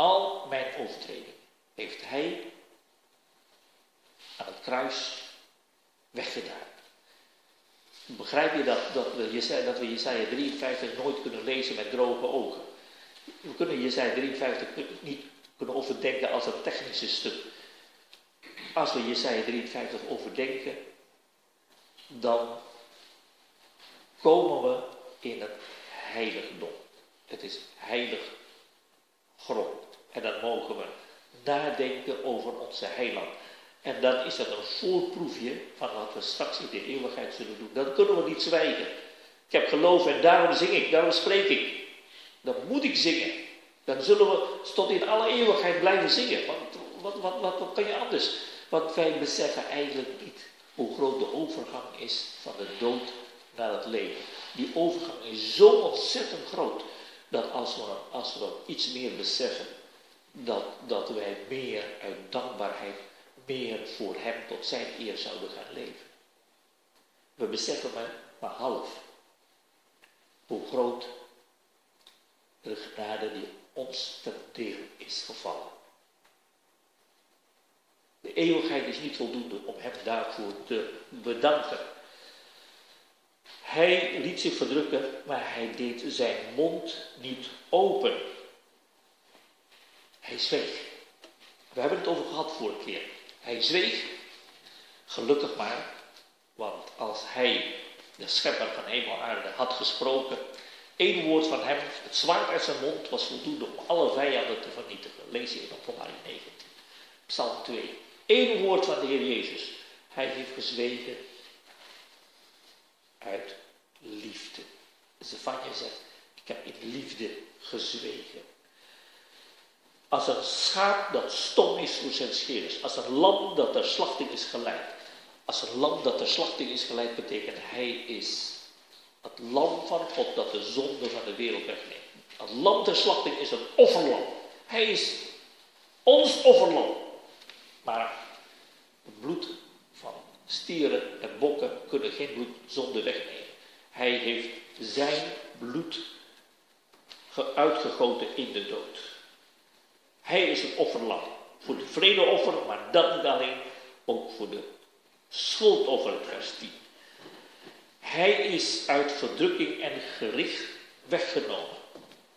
Al mijn overtreding heeft hij aan het kruis weggedaan. Begrijp je dat, dat, we Jesaja, dat we Jesaja 53 nooit kunnen lezen met droge ogen? We kunnen Jesaja 53 niet kunnen overdenken als een technische stuk. Als we Jesaja 53 overdenken, dan komen we in het heiligdom. Het is heilig grond. En dan mogen we nadenken over onze heiland. En dan is dat een voorproefje van wat we straks in de eeuwigheid zullen doen. Dan kunnen we niet zwijgen. Ik heb geloof en daarom zing ik, daarom spreek ik. Dan moet ik zingen. Dan zullen we tot in alle eeuwigheid blijven zingen. Want wat, wat, wat, wat kan je anders? Want wij beseffen eigenlijk niet hoe groot de overgang is van de dood naar het leven. Die overgang is zo ontzettend groot dat als we, als we iets meer beseffen, dat, dat wij meer uit dankbaarheid, meer voor Hem tot Zijn eer zouden gaan leven. We beseffen maar, maar half hoe groot de genade die ons ten deel is gevallen. De eeuwigheid is niet voldoende om Hem daarvoor te bedanken. Hij liet zich verdrukken, maar hij deed zijn mond niet open. Hij zweeg. We hebben het over gehad vorige keer. Hij zweeg, gelukkig maar, want als hij, de schepper van hemel en aarde, had gesproken, één woord van hem, het zwaard uit zijn mond, was voldoende om alle vijanden te vernietigen. Lees je in Openbaring 19. Psalm 2. Eén woord van de Heer Jezus. Hij heeft gezwegen uit liefde. Zefania zegt, ik heb in liefde gezwegen. Als een schaap dat stom is voor zijn scheerders. Als een lam dat ter slachting is geleid. Als een lam dat ter slachting is geleid betekent hij is het lam van God dat de zonde van de wereld wegneemt. Het lam ter slachting is een offerlam. Hij is ons offerlam. Maar het bloed van stieren en bokken kunnen geen bloed zonde wegnemen. Hij heeft zijn bloed uitgegoten in de dood. Hij is een offerlam. Voor de vredeoffer, maar dat niet alleen. Ook voor de schuldoffer, 10. Hij is uit verdrukking en gericht weggenomen.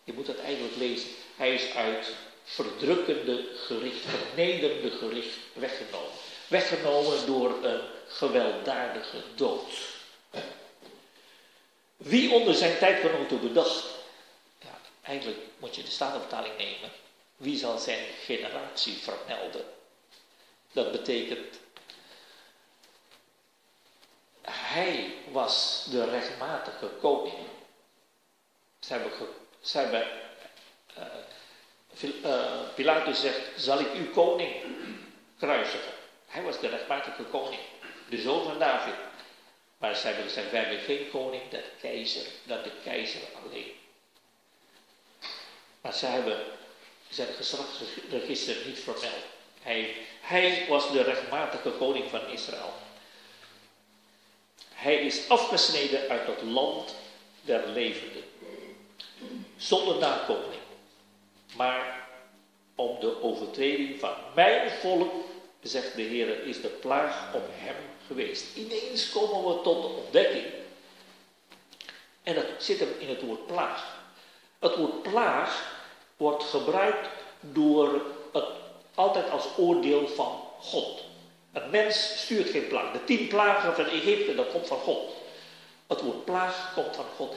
Je moet dat eigenlijk lezen. Hij is uit verdrukkende gericht, vernederende gericht weggenomen. Weggenomen door een gewelddadige dood. Wie onder zijn tijdgenoten bedacht? Ja, eigenlijk moet je de Statenvertaling nemen. Wie zal zijn generatie vermelden? Dat betekent, hij was de rechtmatige koning. Ze hebben, ze hebben uh, Pilatus zegt, zal ik uw koning kruisigen? Hij was de rechtmatige koning, de zoon van David. Maar zij hebben gezegd, wij hebben geen koning, dat keizer, dat de keizer alleen. Maar zij hebben zijn geslachtsregister niet vermeld. Hij, hij was de rechtmatige koning van Israël. Hij is afgesneden uit het land der levenden. Zonder nakomeling. Maar om de overtreding van mijn volk, zegt de Heer, is de plaag op hem geweest. Ineens komen we tot de ontdekking. En dat zit hem in het woord plaag. Het woord plaag wordt gebruikt door het altijd als oordeel van God. Een mens stuurt geen plaag. De tien plagen van Egypte, dat komt van God. Het woord plaag komt van God.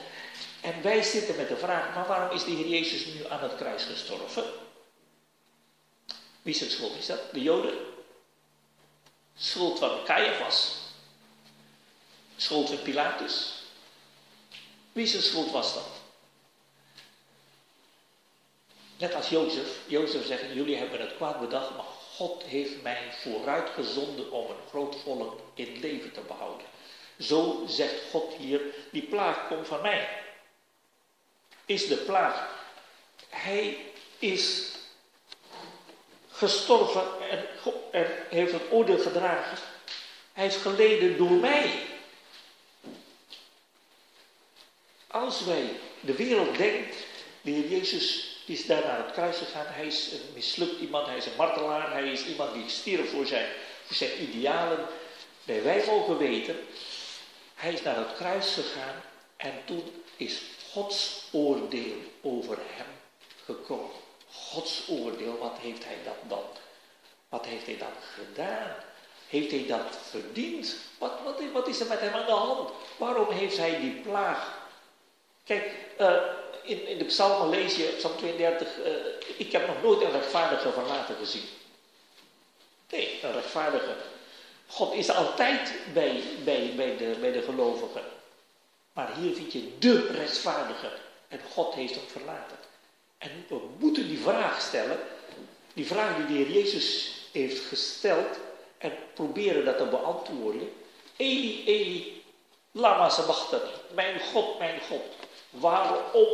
En wij zitten met de vraag, maar waarom is de Heer Jezus nu aan het kruis gestorven? Wie zijn schuld is dat? De Joden? Schuld van Caiaphas? Schuld van Pilatus? Wie zijn schuld was dat? Net als Jozef. Jozef zegt, jullie hebben het kwaad bedacht, maar God heeft mij vooruitgezonden om een groot volk in leven te behouden. Zo zegt God hier, die plaag komt van mij. Is de plaag. Hij is gestorven en, en heeft het oordeel gedragen. Hij is geleden door mij. Als wij, de wereld denkt, de Heer Jezus is daar naar het kruis gegaan. Hij is een mislukt iemand, hij is een martelaar, hij is iemand die stierf voor zijn, voor zijn idealen. Nee, wij mogen weten, hij is naar het kruis gegaan en toen is Gods oordeel over hem gekomen. Gods oordeel, wat heeft hij dat dan? Wat heeft hij dan gedaan? Heeft hij dat verdiend? Wat, wat, wat is er met hem aan de hand? Waarom heeft hij die plaag? Kijk, uh, in, in de psalmen lees je, psalm 32, uh, eh, ik heb nog nooit een rechtvaardige verlaten gezien. Nee, een rechtvaardige. God is altijd bij, bij, bij, de, bij de gelovigen. Maar hier vind je de rechtvaardige. En God heeft hem verlaten. En we moeten die vraag stellen. Die vraag die de Heer Jezus heeft gesteld. En proberen dat te beantwoorden. Eli, Eli, lama sabachthani. Mijn God, mijn God. Waarom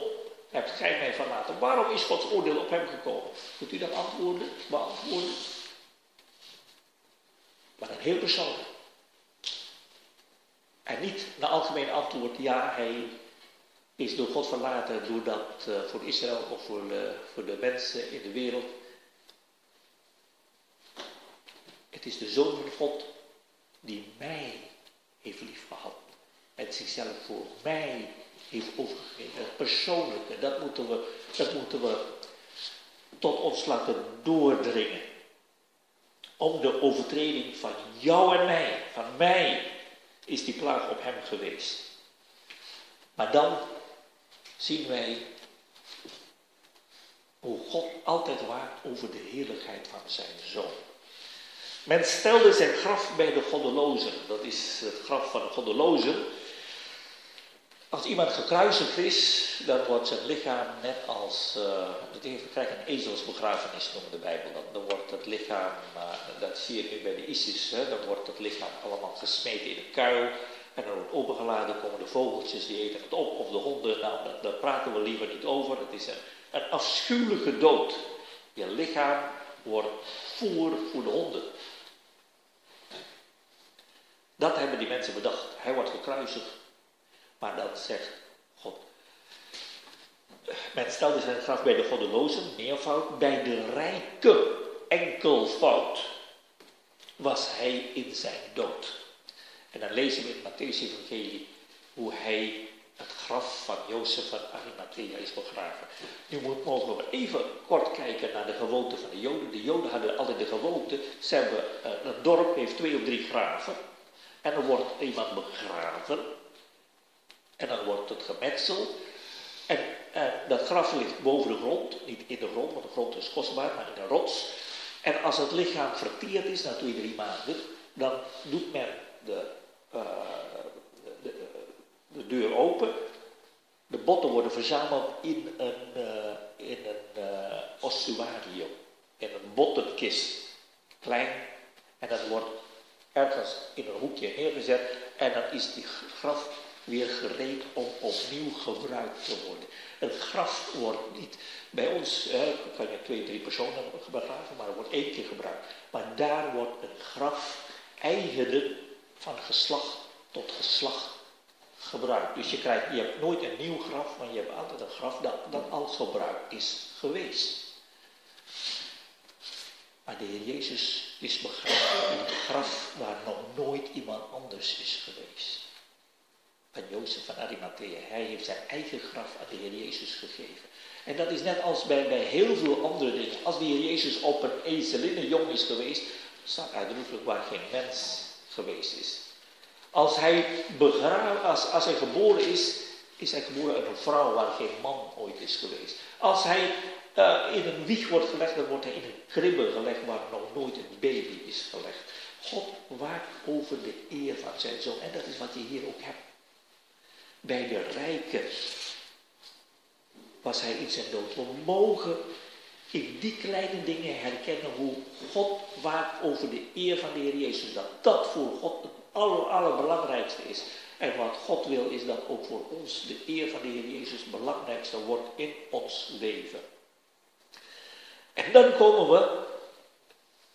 hebt gij mij verlaten? Waarom is Gods oordeel op hem gekomen? Kunt u dat antwoorden, beantwoorden? Maar een heel persoonlijk. En niet een algemeen antwoord, ja, hij is door God verlaten doordat uh, voor Israël of voor, uh, voor de mensen in de wereld. Het is de Zoon van God die mij heeft liefgehad. En zichzelf voor mij heeft overgegeven. Het persoonlijke, dat moeten we, dat moeten we tot ons laten doordringen. Om de overtreding van jou en mij, van mij, is die plaag op hem geweest. Maar dan zien wij hoe God altijd waakt over de heerlijkheid van zijn zoon. Men stelde zijn graf bij de goddelozen. Dat is het graf van de goddelozen. Als iemand gekruisigd is, dan wordt zijn lichaam net als, uh, we krijgen een ezelsbegrafenis noemt de Bijbel. Dan, dan wordt het lichaam, uh, dat zie je nu bij de ISIS, hè, dan wordt het lichaam allemaal gesmeten in een kuil. En dan wordt opengeladen, komen de vogeltjes, die eten het op, of de honden, nou, daar, praten we liever niet over. Het is een, een afschuwelijke dood. Je lichaam wordt voer voor de honden. Dat hebben die mensen bedacht. Hij wordt gekruisigd maar dan zegt God. Men stelde zijn graf bij de goddelozen, meervoud, bij de rijke, enkelvoud, was hij in zijn dood. En dan lezen we in Matthäus Evangelie hoe hij het graf van Jozef van Arimathea is begraven. Nu mogen we even kort kijken naar de gewoonte van de Joden. De Joden hadden altijd de gewoonte, ze hebben, eh, een dorp heeft twee of drie graven. En er wordt iemand begraven en dan wordt het gemetseld. En eh, dat graf ligt boven de grond, niet in de grond, want de grond is kostbaar, maar in een rots. En als het lichaam verteerd is, na twee, drie maanden, dan doet men de, uh, de, de, deur open. De botten worden verzameld in een, uh, in een ossuarium, in een bottenkist. Klein. En dat wordt ergens in een hoekje neergezet. En dan is die graf weer gereed om opnieuw gebruikt te worden. Het graf wordt niet, bij ons kan je twee, drie personen begraven, maar het wordt één keer gebruikt. Maar daar wordt een graf eigenlijk van geslacht tot geslacht gebruikt. Dus je, krijgt, je hebt nooit een nieuw graf, maar je hebt altijd een graf dat, dat al gebruikt is geweest. Maar de Heer Jezus is begraven in een graf waar nog nooit iemand anders is geweest van Jozef van Arimathea. Hij heeft zijn eigen graf aan de Heer Jezus gegeven. En dat is net als bij, bij heel veel andere dingen. Als de Heer Jezus op een ezelinne is geweest, staat uitdrukkelijk waar geen mens geweest is. Als hij, begraven, als, als hij geboren is, is hij geboren uit een vrouw waar geen man ooit is geweest. Als hij uh, in een wieg wordt gelegd, dan wordt hij in een kribbe gelegd waar nog nooit een baby is gelegd. God waakt over de eer van zijn zoon. En dat is wat je hier ook hebt. Bij de rijken was hij in zijn dood. We mogen in die kleine dingen herkennen hoe God waakt over de eer van de Heer Jezus. Dat dat voor God het aller, allerbelangrijkste is. En wat God wil is dat ook voor ons de eer van de Heer Jezus het belangrijkste wordt in ons leven. En dan komen we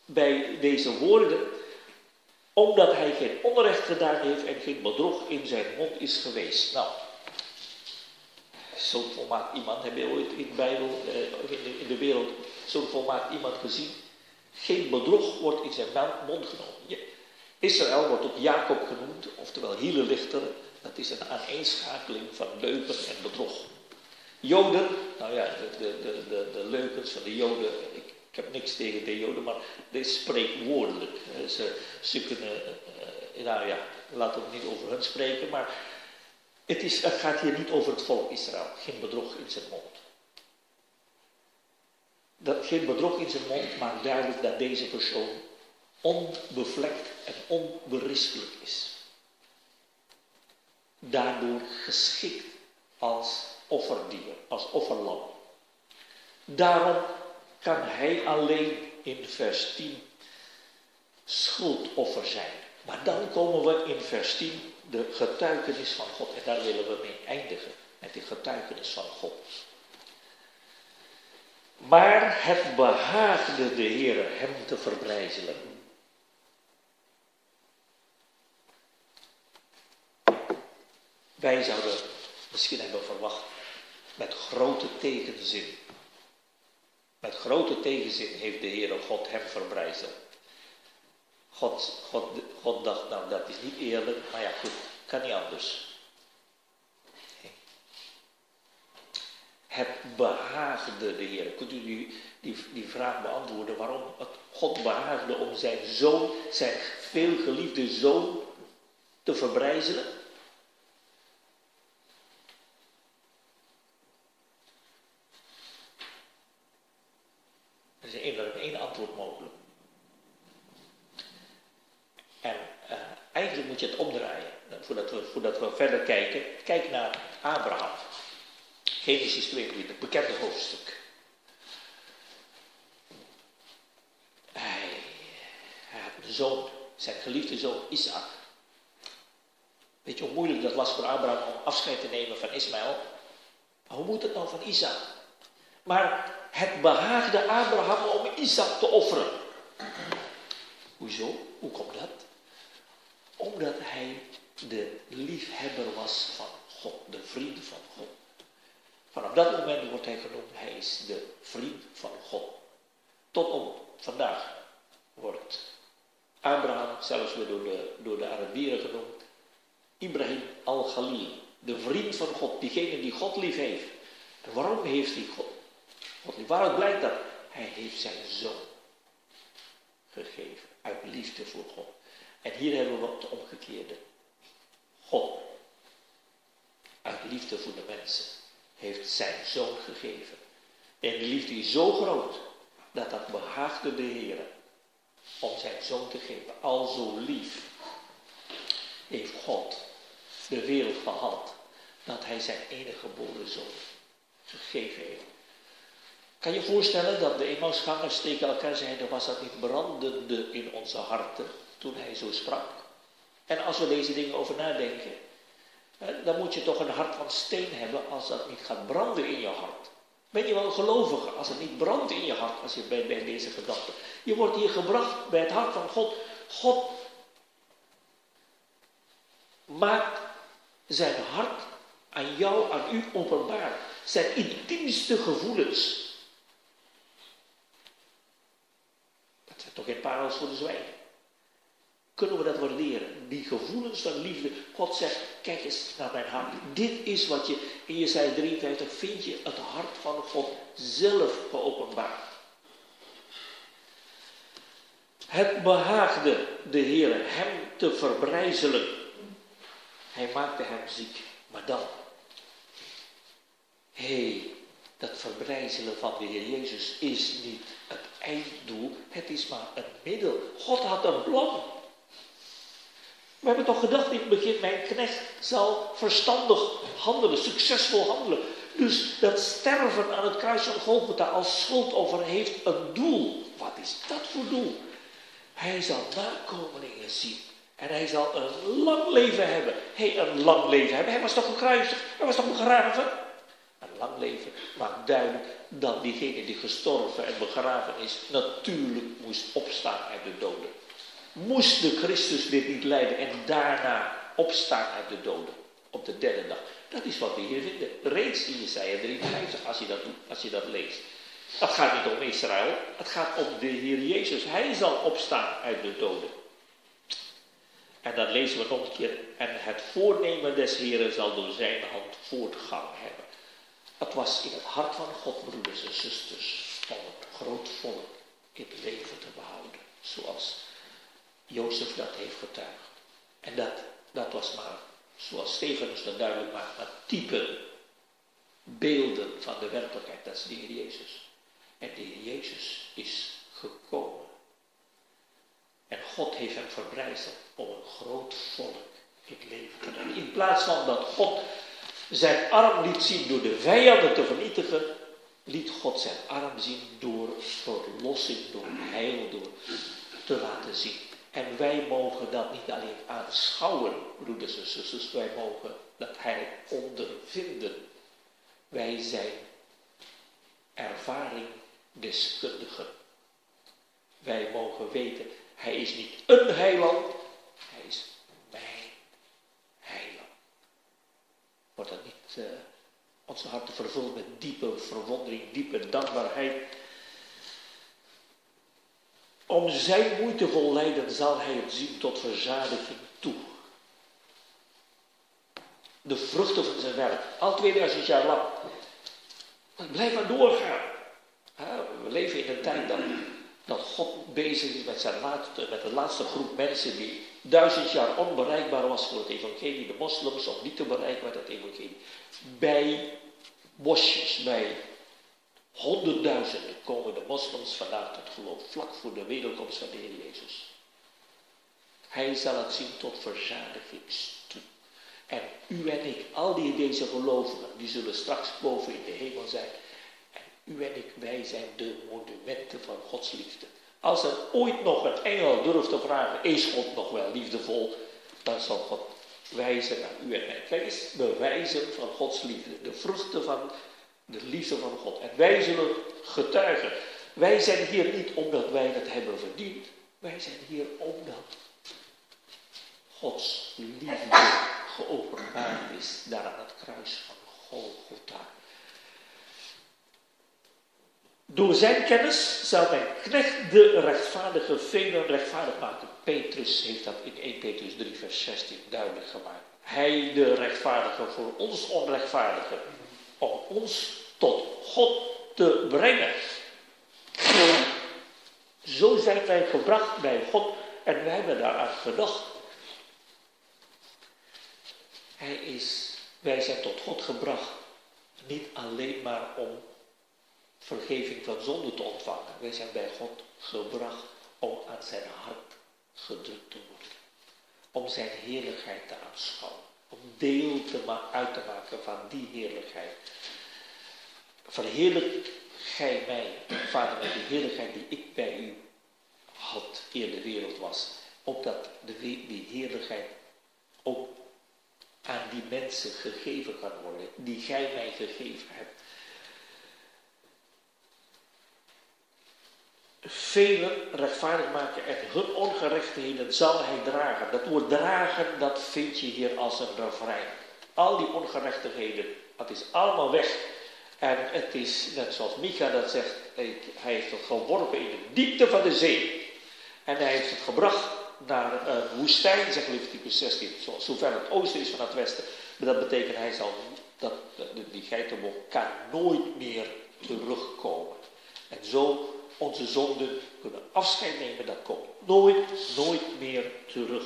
bij deze woorden, omdat hij geen onrecht gedaan heeft en geen bedrog in zijn mond is geweest. Nou, zo'n volmaakt iemand, heb je ooit in de Bijbel, eh, in de wereld, zo'n volmaakt iemand gezien? Geen bedrog wordt in zijn mond genomen. Israël wordt ook Jacob genoemd, oftewel hielenlichter. Dat is een aaneenschakeling van leugen en bedrog. Joden, nou ja, de, de, de, de, leugens van de Joden, ik, heb niks tegen de Joden, maar dit is spreekwoordelijk. Ze, ze kunnen, uh, nou ja, laten we niet over hen spreken, maar het, is, het gaat hier niet over het volk Israël. Geen bedrog in zijn mond. Dat, geen bedrog in zijn mond maakt duidelijk dat deze persoon onbevlekt en onberispelijk is. Daardoor geschikt als offerdier, als offerlam. Daarom kan hij alleen in vers 10 schuldoffer zijn. Maar dan komen we in vers 10 de getuigenis van God. En daar willen we mee eindigen. Met die getuigenis van God. Maar het behaagde de Heer hem te verbrijzelen. Wij zouden misschien hebben verwacht met grote tegenzin. Met grote tegenzin heeft de Heere God hem verbrijzeld. God, God, God dacht, nou dat is niet eerlijk, maar ja goed, kan niet anders. Het behaagde de Heer. Kunt u die, die, die vraag beantwoorden waarom het God behaagde om zijn zoon, zijn veelgeliefde zoon, te verbrijzelen? Er is één, één antwoord mogelijk. En uh, eigenlijk moet je het omdraaien, voordat we, voordat we verder kijken. Kijk naar Abraham. Genesis 22, bekende hoofdstuk. Hij, had een zoon, zijn geliefde zoon Isaac. Weet je hoe moeilijk dat was voor Abraham om afscheid te nemen van Ismaël? Maar hoe moet het nou van Isaac? Maar het behaagde Abraham om Isaac te offeren. Hoezo? Hoe komt dat? Omdat hij de liefhebber was van God, de vriend van God. Vanaf dat moment wordt hij genoemd, hij is de vriend van God. Tot op vandaag wordt Abraham zelfs weer door de, Arabieren genoemd, Ibrahim al-Khalil, de vriend van God, diegene die God lief heeft. En waarom heeft hij God, God lief? Waaruit blijkt dat? Hij heeft zijn zoon gegeven, uit liefde voor God. En hier hebben we het omgekeerde. God, uit liefde voor de mensen, heeft zijn zoon gegeven. En die liefde is zo groot, dat dat behaagde de Heer om zijn zoon te geven. Al zo lief heeft God de wereld gehad, dat hij zijn enige geboren zoon gegeven heeft. Kan je voorstellen dat de eenmansgangers tegen elkaar zeiden, was dat niet brandende in onze harten toen hij zo sprak? En als we deze dingen over nadenken, dan moet je toch een hart van steen hebben als dat niet gaat branden in je hart. Ben je wel een gelovige als het niet brandt in je hart als je bent bij deze gedachte? Je wordt hier gebracht bij het hart van God. God maakt zijn hart aan jou, aan u openbaar. Zijn intiemste gevoelens. Dat zijn toch geen parels voor de zwijgen kunnen we dat waarderen. Die gevoelens van liefde. God zegt, kijk eens naar mijn hart. Dit is wat je in Jesaja 53 vind je het hart van God zelf geopenbaard. Het behaagde de Heer hem te verbrijzelen. Hij maakte hem ziek. Maar dan, hé, hey, dat verbrijzelen van de Heer Jezus is niet het einddoel, het is maar een middel. God had een plan. We hebben toch gedacht in het begin, mijn knecht zal verstandig handelen, succesvol handelen. Dus dat sterven aan het kruis van Golgotha als schuldoffer heeft een doel. Wat is dat voor doel? Hij zal nakomelingen zien. En hij zal een lang leven hebben. Hé, een lang leven hebben. Hij was toch gekruisigd? Hij was toch begraven? Een lang leven maakt duidelijk dat diegene die gestorven en begraven is, natuurlijk moest opstaan uit de doden. Moest de Christus dit niet lijden en daarna opstaan uit de doden op de derde dag. Dat is wat we hier vinden. Reeds in Jesaja 53, als je dat, als je dat leest. Het gaat niet om Israël, het gaat om de Heer Jezus. Hij zal opstaan uit de doden. En dan lezen we nog een keer. En het voornemen des Heren zal door zijn hand voortgang hebben. Het was in het hart van God, broeders en zusters, om het groot volk in het leven te behouden. Zoals Jozef dat heeft getuigd. En dat, dat was maar, zoals Stefanus dat duidelijk maakt, maar type beelden van de werkelijkheid. Dat is de Heer Jezus. En de Heer Jezus is gekomen. En God heeft hem verbrijzeld om een groot volk het leven te brengen. In plaats van dat God zijn arm liet zien door de vijanden te vernietigen, liet God zijn arm zien door verlossing, door heil, door te laten zien. En wij mogen dat niet alleen aanschouwen, broeders en zusters, wij mogen dat Hij ondervinden. Wij zijn ervaring deskundigen. Wij mogen weten, Hij is niet een heiland, Hij is mijn heiland. Wordt dat niet uh, onze harten vervuld met diepe verwondering, diepe dankbaarheid om zijn moeitevol lijden zal hij het zien tot verzadiging toe. De vruchten van zijn werk, al 2000 jaar lang. Het blijft maar doorgaan. We leven in een tijd dat, dat God bezig is met, zijn laatste, met de laatste groep mensen die duizend jaar onbereikbaar was voor het evangelie, de moslims, of niet te bereiken met het evangelie. Bij bosjes, bij Honderdduizenden komen de moslims vandaag tot geloof, vlak voor de wereldkomst van de Heer Jezus. Hij zal het zien tot verzadiging toe. En u en ik, al die deze gelovigen, die zullen straks boven in de hemel zijn. En u en ik, wij zijn de monumenten van Gods liefde. Als er ooit nog een engel durft te vragen, is God nog wel liefdevol? Dan zal God wijzen naar u en mij. Kijk eens, bewijzen van Gods liefde. De vruchten van de liefde van God. En wij zullen getuigen. Wij zijn hier niet omdat wij het hebben verdiend. Wij zijn hier omdat Gods liefde geopenbaard is daar aan het kruis van Golgotha. Door zijn kennis zal mijn knecht de rechtvaardige velen rechtvaardig maken. Petrus heeft dat in 1 Petrus 3 vers 16 duidelijk gemaakt. Hij de rechtvaardige voor ons onrechtvaardige. Om ons tot God te brengen. Zo zijn wij gebracht bij God en wij hebben daaraan gedacht. Hij is, wij zijn tot God gebracht, niet alleen maar om vergeving van zonde te ontvangen. Wij zijn bij God gebracht om aan zijn hart gedrukt te worden. Om zijn heerlijkheid te aanschouwen. Om deel te uit te maken van die heerlijkheid. Verheerlijk gij mij, Vader, met de heerlijkheid die ik bij u had eer de wereld was. Opdat die heerlijkheid ook aan die mensen gegeven kan worden, die gij mij gegeven hebt. Velen rechtvaardig maken en hun ongerechtigheden zal hij dragen. Dat woord dragen, dat vind je hier als een refrein. Al die ongerechtigheden, dat is allemaal weg. En het is, net zoals Micha dat zegt, hij heeft het geworpen in de diepte van de zee. En hij heeft het gebracht naar een woestijn, zegt Leviticus 16, zover het oosten is van het westen. Maar dat betekent, hij zal, dat, die geitenbok kan nooit meer terugkomen. En zo onze zonden kunnen afscheid nemen, dat komt nooit, nooit meer terug.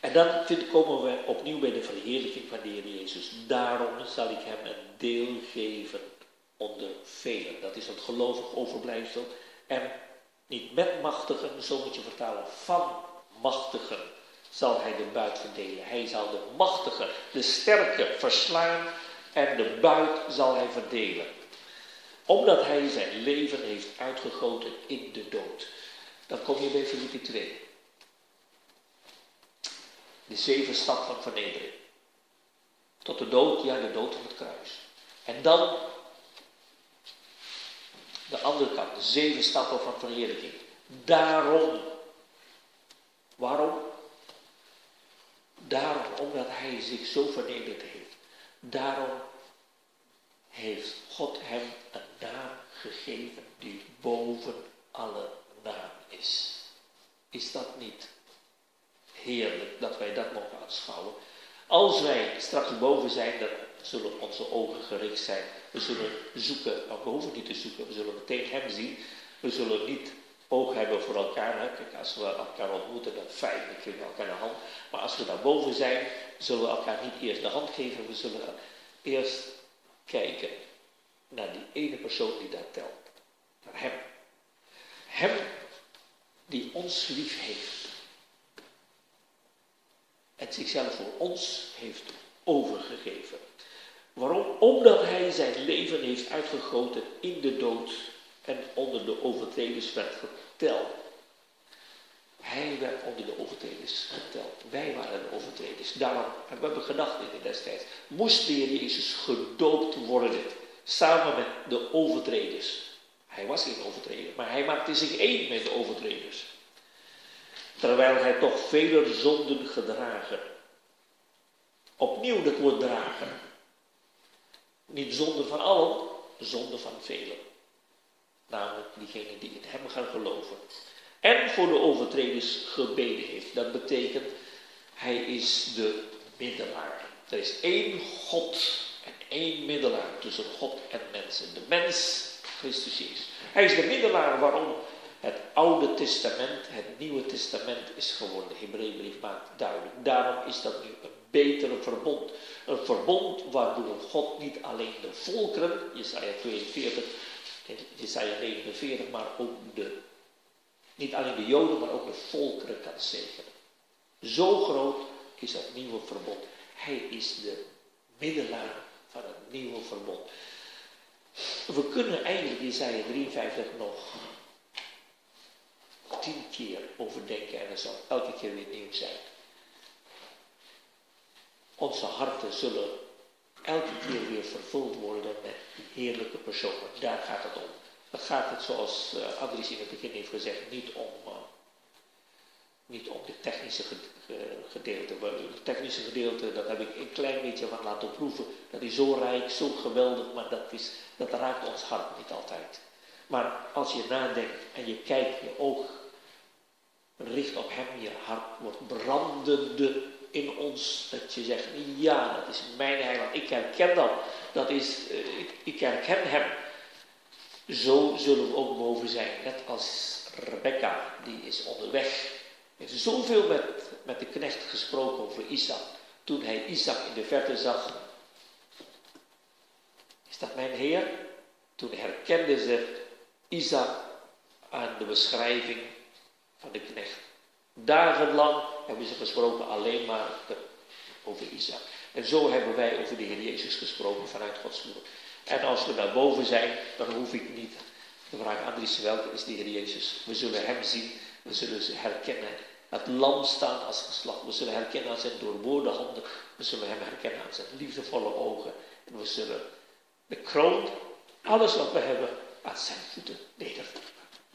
En dan komen we opnieuw bij de verheerlijking van de Heer Jezus. Daarom zal ik hem een deel geven onder velen. Dat is het gelovig overblijfsel. En niet met machtigen, zo moet je vertalen, van machtigen. zal hij de buit verdelen. Hij zal de machtige, de sterke verslaan en de buit zal hij verdelen. Omdat hij zijn leven heeft uitgegoten in de dood. Dan kom je bij Filippi 2. De zeven stappen van vernedering. Tot de dood, ja, de dood op het kruis. En dan de andere kant, de zeven stappen van verheerlijking. Daarom. Waarom? Daarom, omdat hij zich zo vernederd heeft. Daarom heeft God hem een naam gegeven die boven alle naam is. Is dat niet heerlijk dat wij dat mogen aanschouwen? Als wij straks boven zijn, dan zullen onze ogen gericht zijn. We zullen zoeken, we hoeven niet te zoeken, we zullen meteen hem zien. We zullen niet oog hebben voor elkaar. Hè. Kijk, als we elkaar ontmoeten, dan fijn, dan geven we elkaar de hand. Maar als we daar boven zijn, zullen we elkaar niet eerst de hand geven. We zullen eerst kijken naar die ene persoon die daar telt. Naar hem. Hem die ons lief heeft. En zichzelf voor ons heeft overgegeven. Waarom? Omdat hij zijn leven heeft uitgegoten in de dood en onder de overtreders werd geteld. Hij werd onder de overtreders geteld. Wij waren de overtreders. Daarom hebben we gedacht in de destijds. Moest de Jezus gedoopt worden. Samen met de overtreders. Hij was geen overtreder, maar hij maakte zich één met de overtreders. Terwijl hij toch vele zonden gedragen. Opnieuw het woord dragen. Niet zonde van allen, zonde van velen. Namelijk diegenen die in hem gaan geloven. En voor de overtreders gebeden heeft. Dat betekent, hij is de middelaar. Er is één God en één middelaar tussen God en mensen. De mens, Christus Jezus. Hij is de middelaar waarom Oude Testament het Nieuwe Testament is geworden. Hebreeënbrief maakt duidelijk. Daarom is dat nu een betere verbond. Een verbond waardoor God niet alleen de volkeren, Jesaja 42 en Jesaja 49, maar ook de, niet alleen de Joden, maar ook de volkeren kan zegenen. Zo groot is dat nieuwe verbond. Hij is de middelaar van het nieuwe verbond. We kunnen eigenlijk Jesaja 53 nog tien keer overdenken en het zal elke keer weer nieuw zijn. Onze harten zullen elke keer weer vervuld worden met heerlijke personen. Daar gaat het om. Dan gaat het, zoals uh, in het begin heeft gezegd, niet om, uh, niet om de technische gedeelte. Het technische gedeelte, dat heb ik een klein beetje van laten proeven. Dat is zo rijk, zo geweldig, maar dat, is, dat raakt ons hart niet altijd. Maar als je nadenkt en je kijkt, je oog richt op hem, je hart wordt brandende in ons. Dat je zegt, ja, dat is mijn heiland. Ik herken dat. dat is, uh, ik, ik, herken hem. Zo zullen we ook boven zijn. Net als Rebecca, die is onderweg. Heeft zoveel met, met de knecht gesproken over Isaac. Toen hij Isaac in de verte zag. Is dat mijn Heer? Toen herkende ze Isaac aan de beschrijving van de knecht. Dagenlang hebben ze gesproken alleen maar over Isaac. En zo hebben wij over de Heer Jezus gesproken vanuit Gods woord. En als we daar boven zijn, dan hoef ik niet te vragen, Andries, welke is de Heer Jezus? We zullen hem zien, we zullen ze herkennen. Het lam staan als geslacht. We zullen herkennen aan zijn doorboorde handen. We zullen hem herkennen aan zijn liefdevolle ogen. En we zullen de kroon, alles wat we hebben, aan zijn voeten nederleggen.